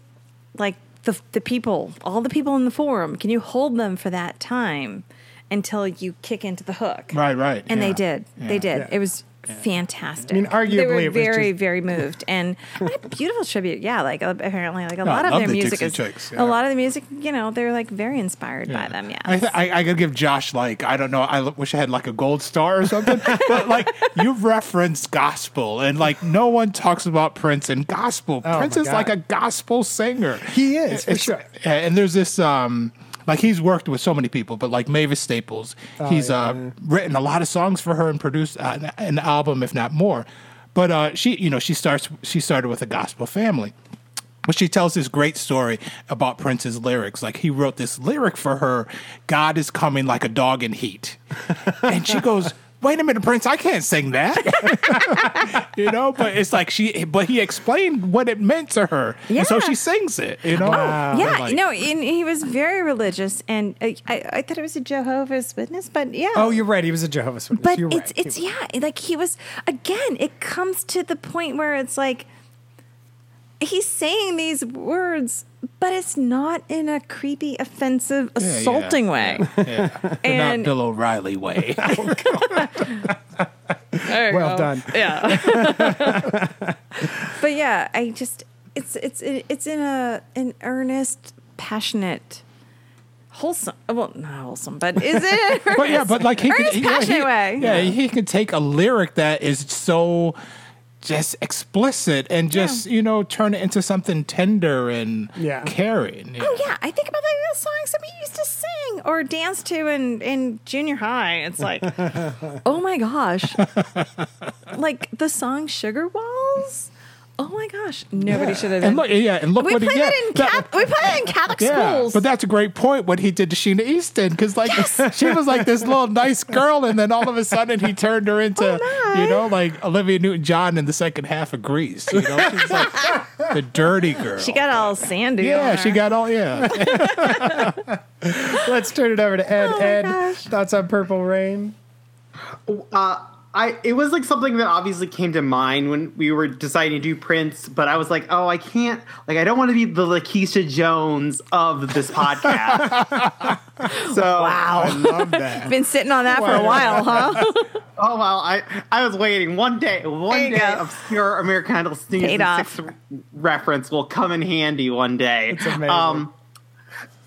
like the the people, all the people in the forum, can you hold them for that time until you kick into the hook? Right, right. And yeah. they did. They did. Yeah. It was fantastic. I mean, they arguably, were it was very, just- very moved, and what a beautiful tribute. Yeah, like uh, apparently, like a I lot of their the music Dixie is Chicks, a lot of the music. You know, they're like very inspired by them. Yeah, I, th- I I could give Josh like I don't know. I l- wish I had like a gold star or something. but like you referenced gospel, and like no one talks about Prince and gospel. Oh, Prince is God. like a gospel singer. He is, for It's- sure. And there's this um. Like he's worked with so many people, but like Mavis Staples, he's Oh, yeah, uh, written a lot of songs for her and produced uh, an, an album, if not more. But uh, she, you know, she starts. She started with a gospel family. But she tells this great story about Prince's lyrics. Like he wrote this lyric for her, God is coming like a dog in heat. And she goes, Wait a minute, Prince, I can't sing that. you know, but it's like she but he explained what it meant to her. And so she sings it, you know? Oh, wow. Yeah, Like- no, and he was very religious, and I, I, I thought it was a Jehovah's Witness, but yeah. oh, you're right. He was a Jehovah's Witness. but you're it's right. it's yeah, like he was again. It comes to the point where it's like he's saying these words, but it's not in a creepy, offensive, Yeah, yeah, assaulting way. Yeah. But And- not Bill O'Reilly way. Oh, there you Well go. done. Yeah. but yeah, I just it's it's it's in a an earnest, passionate, wholesome. Uh, well, not wholesome, but is it? but yeah, but like he could, earnest, he, yeah, passionate he, way. yeah, he can take a lyric that is so just explicit and just you know turn it into something tender and Yeah. caring. Oh yeah, I think about like the songs that we used to sing or dance to in in junior high. It's like, oh my gosh, like the song "Sugar Walls." Oh my gosh, nobody should have. And look, yeah, and look we what played he yeah, it in that- Cath- we played it in Catholic yeah, schools. but that's a great point. What he did to Sheena Easton, because like she was like this little nice girl, and then all of a sudden he turned her into Oh, you know like Olivia Newton John in the second half of Grease. You know, she's like the dirty girl. she got all sandy. yeah, on she got all yeah. Let's turn it over to Ed. Oh my Ed, gosh. thoughts on Purple Rain? Uh, I it was like something that obviously came to mind when we were deciding to do Prince, but I was like, oh, I can't. Like, I don't want to be the LaKisha Jones of this podcast. so wow, I love that. Been sitting on that for a while, huh? Oh well, I I was waiting one day. One day, go. obscure American Idol Paid season off. six reference will come in handy one day. It's amazing. Um,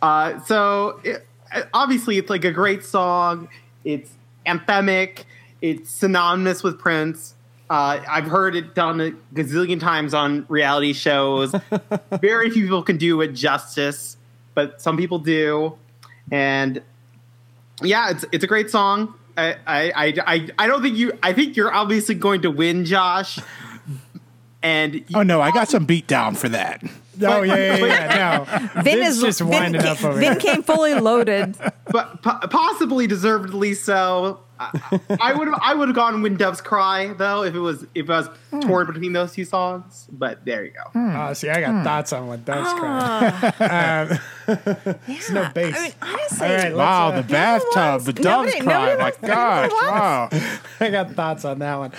uh, so it, obviously, it's like a great song. It's anthemic. It's synonymous with Prince. Uh, I've heard it done a gazillion times on reality shows. Very few people can do it justice, but some people do. And yeah, it's it's a great song. I I I I, I don't think you. I think you're obviously going to win, Josh. And Oh no, I got some beat down for that. Oh yeah, yeah, yeah. No, Vin Vin's is just Vin, winding came, up over Vin here. came fully loaded. but po- possibly deservedly so. I- I would have I would have gone "When Doves Cry" though if it was if I was torn between those two songs. But there you go. Oh, see, I got thoughts on what Doves Ah. cry. Um, There's no bass. I mean, honestly, All right, Wow, uh, the bathtub, the doves Nobody- cry. nobody My gosh, wow. I got thoughts on that one.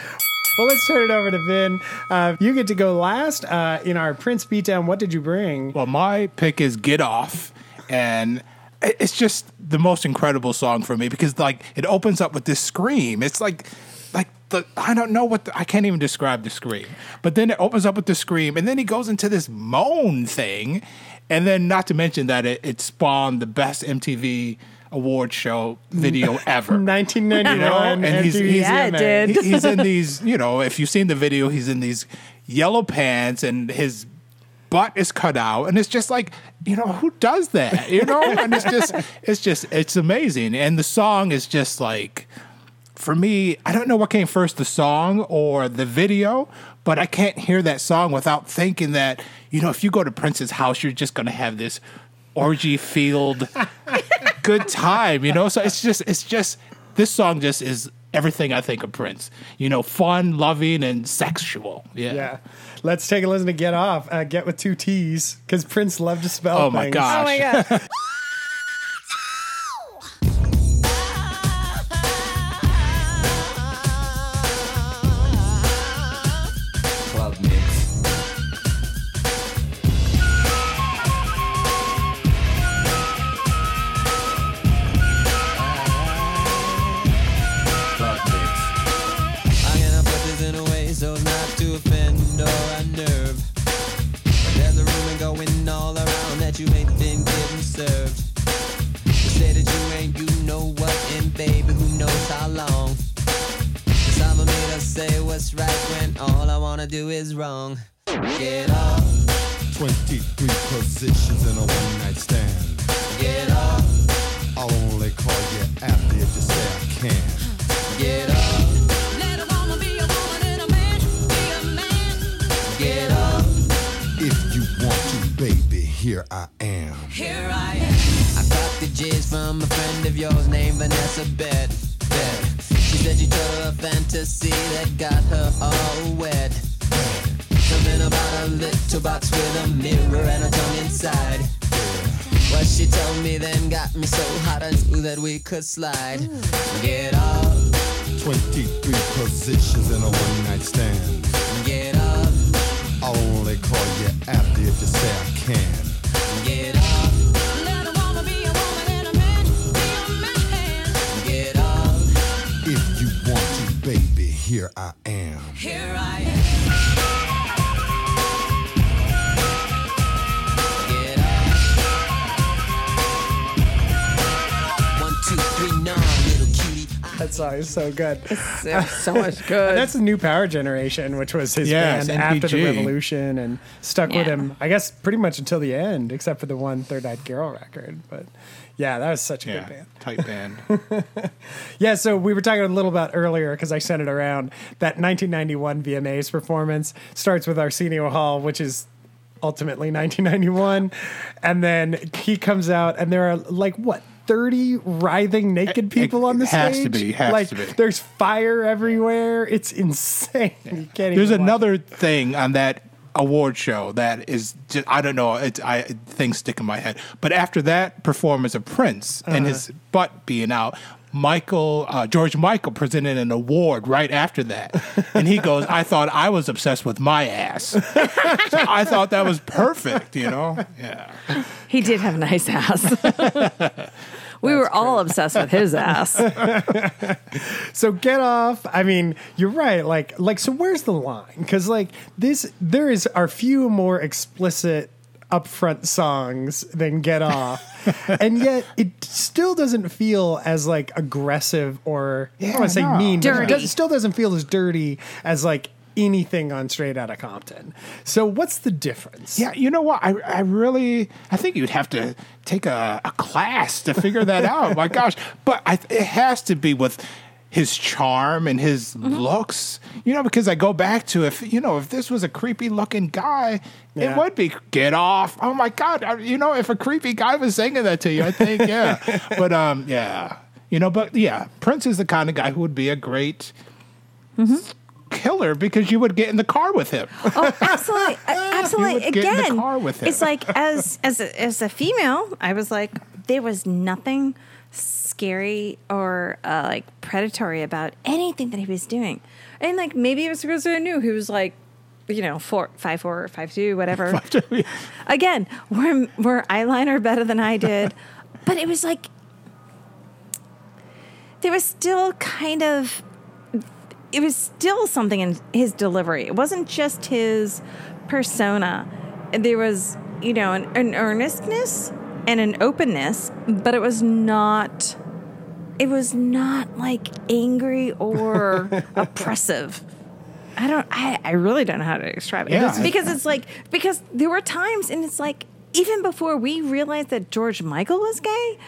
Well, let's turn it over to Vin. Uh, you get to go last uh, in our Prince beatdown. What did you bring? Well, my pick is "Get Off," and it's just the most incredible song for me because like it opens up with this scream. It's like like the I don't know what the, I can't even describe the scream, but then it opens up with the scream, and then he goes into this moan thing, and then not to mention that it, it spawned the best MTV award show video ever. 1999. You know, and he's- MTV he's- Yeah, it did. He's in these, you know, if you've seen the video, he's in these yellow pants and his butt is cut out. And it's just like, you know, who does that? You know? And it's just, it's just, it's amazing. And the song is just like, for me, I don't know what came first, the song or the video, but I can't hear that song without thinking that, you know, if you go to Prince's house, you're just going to have this orgy field good time, you know? So it's just, it's just, this song just is everything I think of Prince. You know, fun, loving, and sexual. Yeah. Yeah. Let's take a listen to Get Off, uh, Get with two T's, because Prince loved to spell Oh my things. God. Oh my god. slide. Song is so good. There's so much good. That's the new Power Generation, which was his Yes, band after the Revolution and stuck with him, I guess, pretty much until the end, except for the one Third Eye Girl record. But yeah, that was such a Yeah. good band. Tight band. Yeah, so we were talking a little about earlier because I sent it around. That 1991 VMAs performance starts with Arsenio Hall, which is ultimately 1991, and then he comes out, and there are like what 30 writhing naked people on the has stage. to be, has like to be. there's fire everywhere. It's insane. You can't There's another thing on that award show that is just I don't know it's I things stick in my head. But after that performance of Prince and his Uh-huh. butt being out, Michael uh, George Michael presented an award right after that, and he goes, "I thought I was obsessed with my ass. So I thought that was perfect, you know? Yeah, he did have a nice ass. we were all obsessed with his ass. So get off. I mean, you're right. Like, like, so where's the line? Because like this, there is are few more explicit upfront songs than get off, and yet it still doesn't feel as like aggressive or I don't want to say no. mean, but it does, still doesn't feel as dirty as like anything on Straight Outta Compton. So what's the difference? yeah. You know what? I I really I think you'd have to take a, a class to figure that out. My gosh, but I, it has to be with his charm and his looks. You know, because I go back to if you know if this was a creepy looking guy, Yeah. it would be get off. Oh my god, I- you know, if a creepy guy was singing that to you, I think yeah. but um, yeah, you know, but yeah, Prince is the kind of guy who would be a great. Killer because you would get in the car with him. Oh, absolutely, absolutely. would get in the Again, car with him. it's like as as a, as a female, I was like, there was nothing scary or uh, like predatory about anything that he was doing, and like maybe it was because I knew he was like, you know, four, five, four, five, two, whatever. Again, we're eyeliner better than I did, but it was like there was still kind of it was still something in his delivery. It wasn't just his persona. There was, you know, an, an earnestness and an openness, but it was not. It was not like angry or oppressive. I don't. I, I really don't know how to describe it Yeah, It's I- because it's like because there were times and it's like even before we realized that George Michael was gay,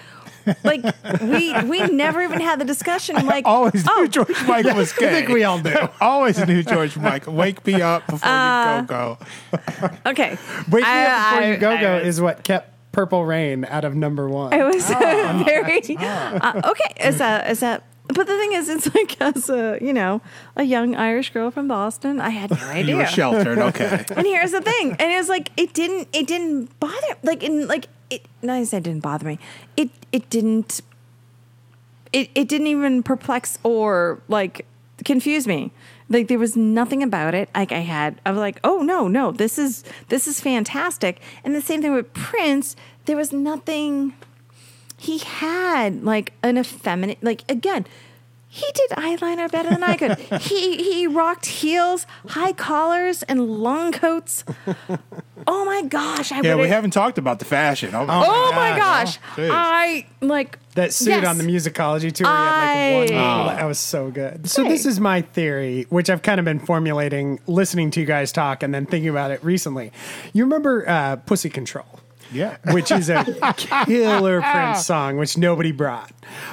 Like we we never even had the discussion. I'm like, Always oh, knew George Michael was gay. I think we all do. Always knew George Michael. Wake me up before Uh, you go go. okay. Wake Me I- Up Before I- You Go Go is what kept Purple Rain out of number one. It was Oh, very uh, okay. Is that is that? But the thing is, it's like as a you know a young Irish girl from Boston, I had no idea. You were sheltered. Okay. And here's the thing, and it was like it didn't it didn't bother like in like it. Not I said it didn't bother me. It it didn't. It it didn't even perplex or like confuse me. Like there was nothing about it. Like I had, I was like, oh no, no, this is this is fantastic. And the same thing with Prince. There was nothing. He had like an effeminate, like again. He did eyeliner better than I could. he he rocked heels, high collars, and long coats. Oh my gosh! I Yeah, we would've- haven't talked about the fashion. Oh, Oh my gosh! Jeez. I like that suit yes. on the musicology tour. he had like I- one, that was so good. So Right. this is my theory, which I've kind of been formulating, listening to you guys talk, and then thinking about it recently. You remember uh, "Pussy Control"? Yeah. which is a killer oh. Prince song, which nobody brought.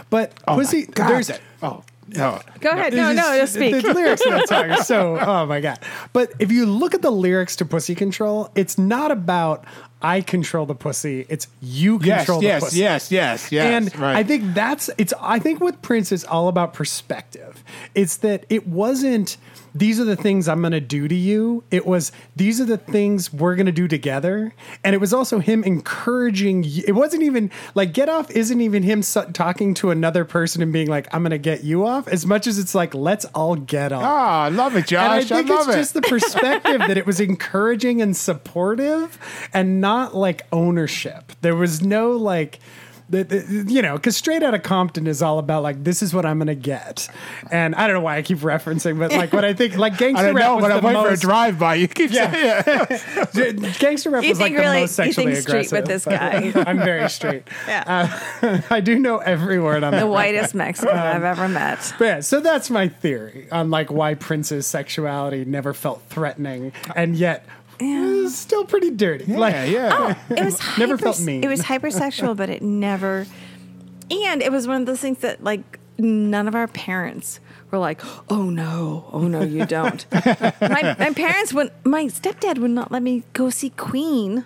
But Oh, Pussy, my God, there's that- oh, no. Go ahead. No, This no, is- just speak. The lyrics of that song are so, oh my God. But if you look at the lyrics to Pussy Control, it's not about I control the pussy, it's you Yes, control the yes, pussy. yes, yes, yes. Yes. And right. I think that's it's I think with Prince it's all about perspective. It's that it wasn't these are the things I'm going to do to you. It was these are the things we're going to do together. And it was also him encouraging y- it wasn't even like get off isn't even him talking to another person and being like I'm going to get you off as much as it's like let's all get off. Ah, I love it, Josh. And I think love it's it. just the perspective that it was encouraging and supportive and not like ownership. There was no like, the, the, you know, because Straight Outta Compton is all about like, this is what I'm going to get. And I don't know why I keep referencing, but like what I think, like I Gangster don't Rap know, was but the I'm for a most, drive by. You keep saying it. Gangster Rap You was like think the really- most you think straight aggressive. with this guy. I'm very straight. Yeah. Uh, I do know every word on the that. whitest Mexican I've ever met. But yeah, so that's my theory on like why Prince's sexuality never felt threatening and yet was still pretty dirty. Yeah, like, yeah. Oh, it was Never hyper- felt mean. It was hypersexual, but it never. And it was one of those things that like none of our parents were like, "Oh no, oh no, you don't." my, my parents would. My stepdad would not let me go see Queen.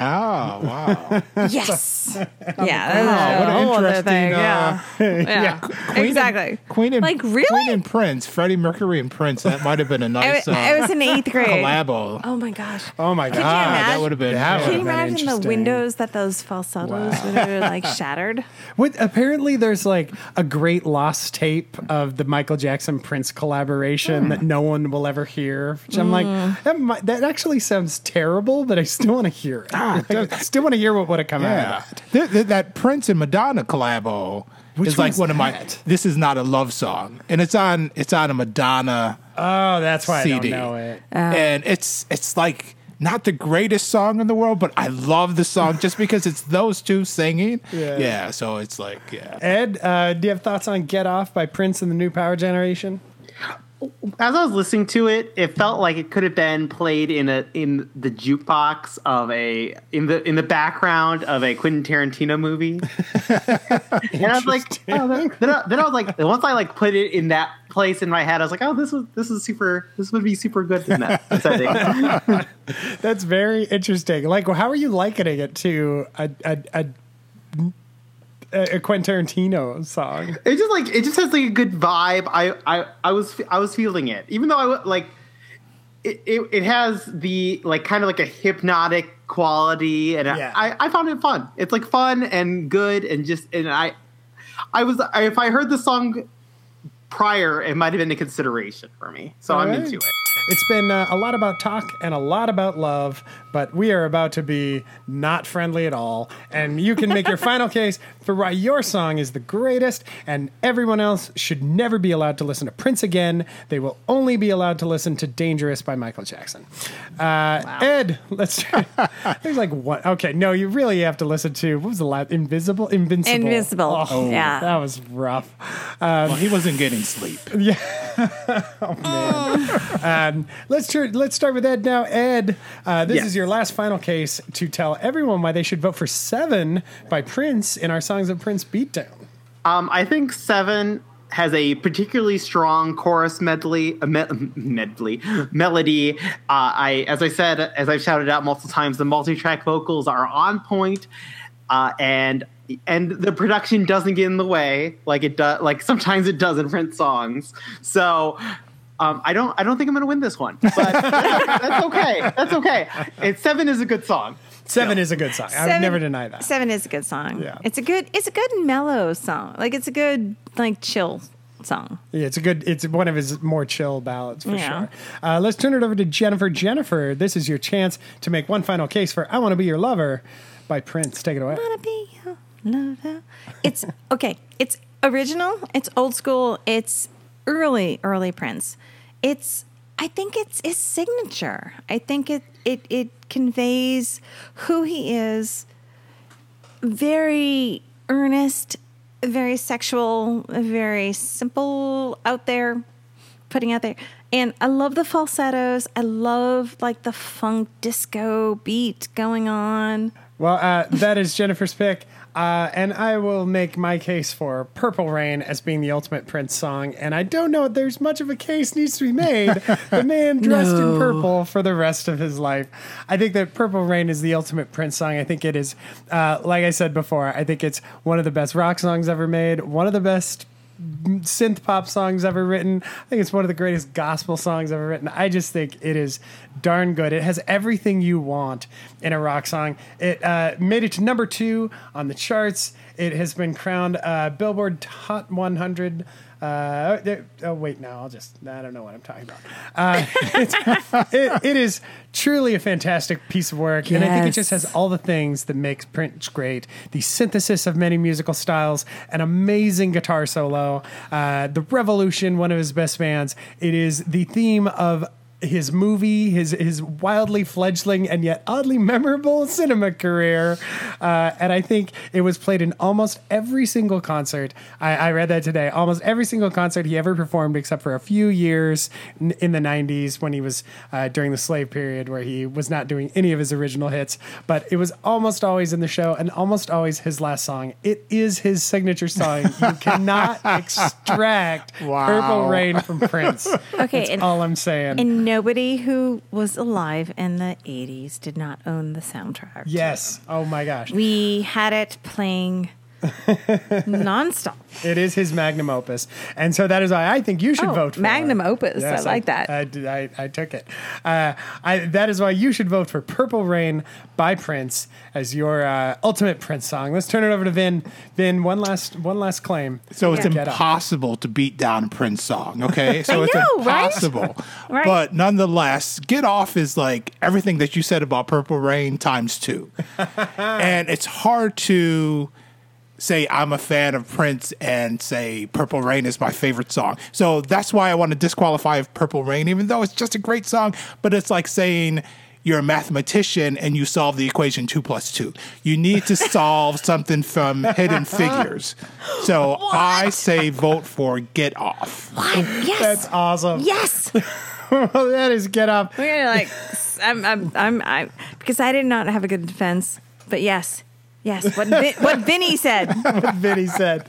Oh, wow. Yes. yeah. That's what an whole other interesting, thing. uh, yeah. yeah. Queen exactly. And, Queen and like really. Queen and Prince, Freddie Mercury and Prince. That might have been a nice wa- uh, I was in eighth grade. collabo. Oh my gosh. oh my Could god. Ah, that would have been. That. Can you imagine the windows that those falsettos would have like shattered? What, apparently, there's like a great lost tape of the Michael Jackson Prince collaboration that no one will ever hear. Which I'm like, that, might, that actually sounds terrible, but I still want to hear it. Like, I still want to hear what would have come out Yeah, of it. Th- th- that Prince and Madonna collabo Which is like one's one of my. This is not a love song, and it's on. It's on a Madonna Oh, that's why I CD, don't know it. and it's it's like not the greatest song in the world, but I love the song just because it's those two singing. Yeah. yeah. So it's like yeah. Ed, uh, do you have thoughts on "Get Off" by Prince and the New Power Generation? As I was listening to it, it felt like it could have been played in a in the jukebox of a in the in the background of a Quentin Tarantino movie. and I was like, oh, then, I, then I was like, once I like put it in that place in my head, I was like, oh, this was this is super. This would be super good in that setting. That's very interesting. Like, how are you likening it to a a, a, a Quentin Tarantino song? it just like it just has like a good vibe. I I I was I was feeling it, even though I like it. It, it has the like kind of like a hypnotic quality, and Yeah. I I found it fun. It's like fun and good, and just and I I was if I heard the song prior, it might have been a consideration for me. So I'm All right. into it. It's been uh, a lot about talk and a lot about love, but we are about to be not friendly at all. And you can make your final case for why your song is the greatest, and everyone else should never be allowed to listen to Prince again. They will only be allowed to listen to Dangerous by Michael Jackson. Uh, Ed, let's. there's like one. Okay, no, you really have to listen to what was the last? Invisible, Invincible, Invincible, Oh, yeah. that was rough. well, he wasn't getting sleep. Yeah. oh man. um, let's tr- let's start with Ed now. Ed, uh, this Yes. is your last final case to tell everyone why they should vote for Seven by Prince in our Songs of Prince beatdown. Um, I think Seven has a particularly strong chorus medley, uh, me- medley melody. Uh, I, as I said, as I've shouted out multiple times, the multi-track vocals are on point, uh, and and the production doesn't get in the way like it does. Like sometimes it does in Prince songs. So. Um, I don't. I don't think I'm going to win this one, but that's, that's okay. That's okay. And seven is a good song. Seven is a good song. I would never deny that. Seven is a good song. Yeah. It's a good it's a good mellow song. Like it's a good like chill song. Yeah, it's a good. It's one of his more chill ballads for Yeah. sure. Uh, let's turn it over to Jennifer. Jennifer, this is your chance to make one final case for "I Want to Be Your Lover" by Prince. Take it away. Wanna be your lover. It's okay. It's original. It's old school. It's early, early Prince. It's. I think it's his signature. I think it it it conveys who he is. Very earnest, very sexual, very simple out there, putting out there. And I love the falsettos. I love like the funk disco beat going on. Well, uh, that is Jennifer's pick. Uh, and I will make my case for Purple Rain as being the ultimate Prince song. And I don't know if there's much of a case needs to be made. the man dressed in purple for the rest of his life. I think that Purple Rain is the ultimate Prince song. I think it is, uh, like I said before, I think it's one of the best rock songs ever made, one of the best synth pop songs ever written. I think it's one of the greatest gospel songs ever written. I just think it is darn good. It has everything you want in a rock song. It uh, made it to number two on the charts. It has been crowned uh, Billboard Hot 100. Uh, oh wait, no, I'll just I don't know what I'm talking about. Uh, it, it is truly a fantastic piece of work, and I think it just has all the things that makes Prince great: the synthesis of many musical styles, an amazing guitar solo, uh, the Revolution, one of his best bands. It is the theme of his movie, his his wildly fledgling and yet oddly memorable cinema career, uh, and I think it was played in almost every single concert. I, I read that today. Almost every single concert he ever performed, except for a few years in, in the '90s when he was uh, during the slave period, where he was not doing any of his original hits. But it was almost always in the show, and almost always his last song. It is his signature song. You cannot extract Wow. "Purple Rain" from Prince. Okay, That's and- all I'm saying. And nobody who was alive in the 80s did not own the soundtrack. Yes. Oh my gosh. We had it playing nonstop. It is his magnum opus. And so that is why I think you should Oh, vote for magnum it. opus. I like that. I, I, I took it. Uh, I, that is why you should vote for Purple Rain by Prince as your uh, ultimate Prince song. Let's turn it over to Vin. Vin, one last one last claim. So it's Get impossible to beat down a Prince song, okay? So I it's know, right? impossible. Right. But nonetheless, Get Off is like everything that you said about Purple Rain times two. and it's hard to say I'm a fan of Prince and say Purple Rain is my favorite song. So that's why I want to disqualify Purple Rain, even though it's just a great song. But it's like saying you're a mathematician and you solve the equation two plus two. You need to solve something from hidden figures. So I say vote for Get Off. What? Yes. That's awesome. yes. well, that is get up. We're gonna like, I'm, I'm, I'm, I, because I did not have a good defense. But yes, yes. What, Vin, what Vinny said. what Vinny said.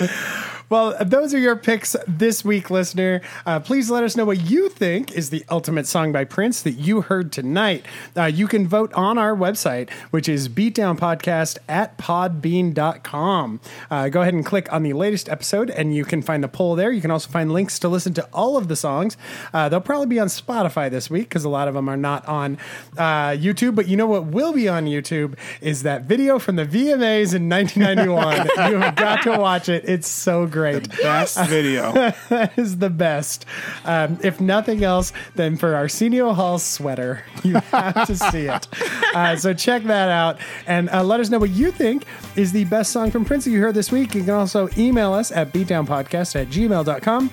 Well, those are your picks this week, listener. Uh, please let us know what you think is the ultimate song by Prince that you heard tonight. Uh, you can vote on our website, which is beatdownpodcast at podbean.com. Uh, go ahead and click on the latest episode, and you can find the poll there. You can also find links to listen to all of the songs. Uh, they'll probably be on Spotify this week because a lot of them are not on uh, YouTube. But you know what will be on YouTube is that video from the VMAs in 1991. you have got to watch it. It's so great. Best video. that is the best. Um, if nothing else, then for Arsenio Hall sweater, you have to see it. Uh, so check that out and uh, let us know what you think is the best song from Prince that you heard this week. You can also email us at beatdownpodcast at gmail.com.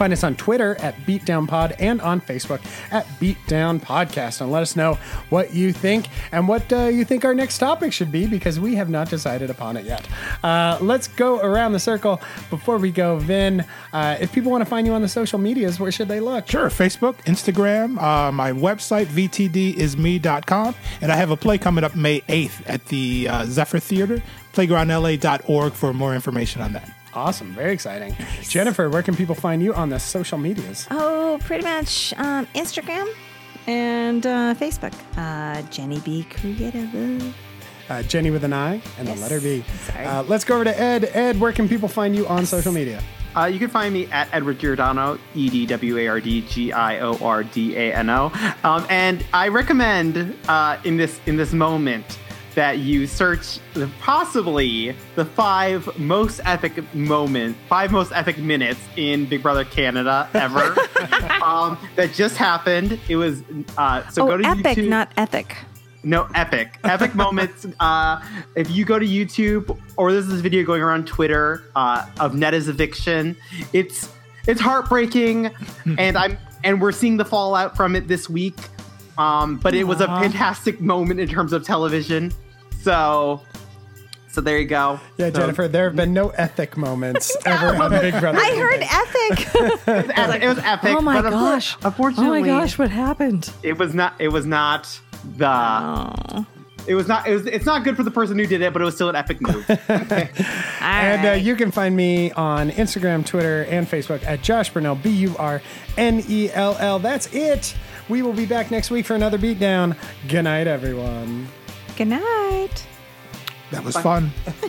Find us on Twitter at BeatdownPod and on Facebook at Beatdown Podcast. And let us know what you think and what uh, you think our next topic should be because we have not decided upon it yet. Uh, let's go around the circle. Before we go, Vin, uh, if people want to find you on the social medias, where should they look? Sure, Facebook, Instagram, uh, my website, vtdisme.com. And I have a play coming up May 8th at the uh, Zephyr Theater, playgroundla.org for more information on that. Awesome. Very exciting. Jennifer, where can people find you on the social medias? Oh, pretty much um, Instagram and uh, Facebook. Uh, Jenny B Creative. Uh, Jenny with an I and the Yes. letter B. Sorry. Uh, let's go over to Ed. Ed, where can people find you on social media? Uh, you can find me at Edward Giordano, E D W A R D G I O R D A N O. Um, and I recommend uh, in this in this moment that you search the, possibly the five most epic moment, five most epic minutes in Big Brother Canada ever um, that just happened. It was uh, so oh, go to epic, YouTube. not ethic. No, epic. Epic moments. Uh, if you go to YouTube or there's this video going around Twitter uh, of Netta's eviction, it's it's heartbreaking, and I'm and we're seeing the fallout from it this week. Um, but it was a fantastic moment in terms of television. So, so there you go. Yeah, So- Jennifer, there have been no ethic moments ever on Big Brother. I heard ethic. It was epic. It was epic oh my but gosh. Unfortunately, Oh my gosh, what happened? it was not. It was not the. Oh. It was not. It was. It's not good for the person who did it, but it was still an epic move. And uh, you can find me on Instagram, Twitter, and Facebook at Josh Burnell, B U R N E L L. That's it. We will be back next week for another beatdown. Good night, everyone. Good night. That was fun.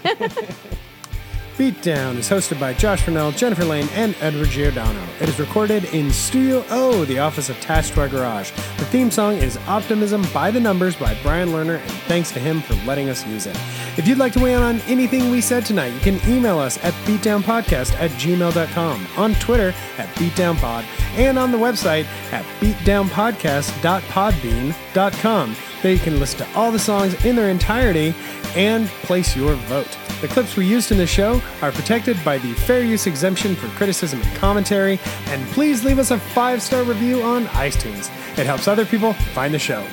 Beatdown is hosted by Josh Burnell, Jennifer Lane, and Edward Giordano. It is recorded in Studio O, the office attached to our garage. The theme song is Optimism by the Numbers by Brian Lerner, and thanks to him for letting us use it. If you'd like to weigh in on anything we said tonight, you can email us at beatdownpodcast at gmail.com, on Twitter at beatdownpod, and on the website at beatdownpodcast.podbean.com. There you can listen to all the songs in their entirety and place your vote. The clips we used in the show are protected by the fair use exemption for criticism and commentary, and please leave us a five star review on iTunes. It helps other people find the show.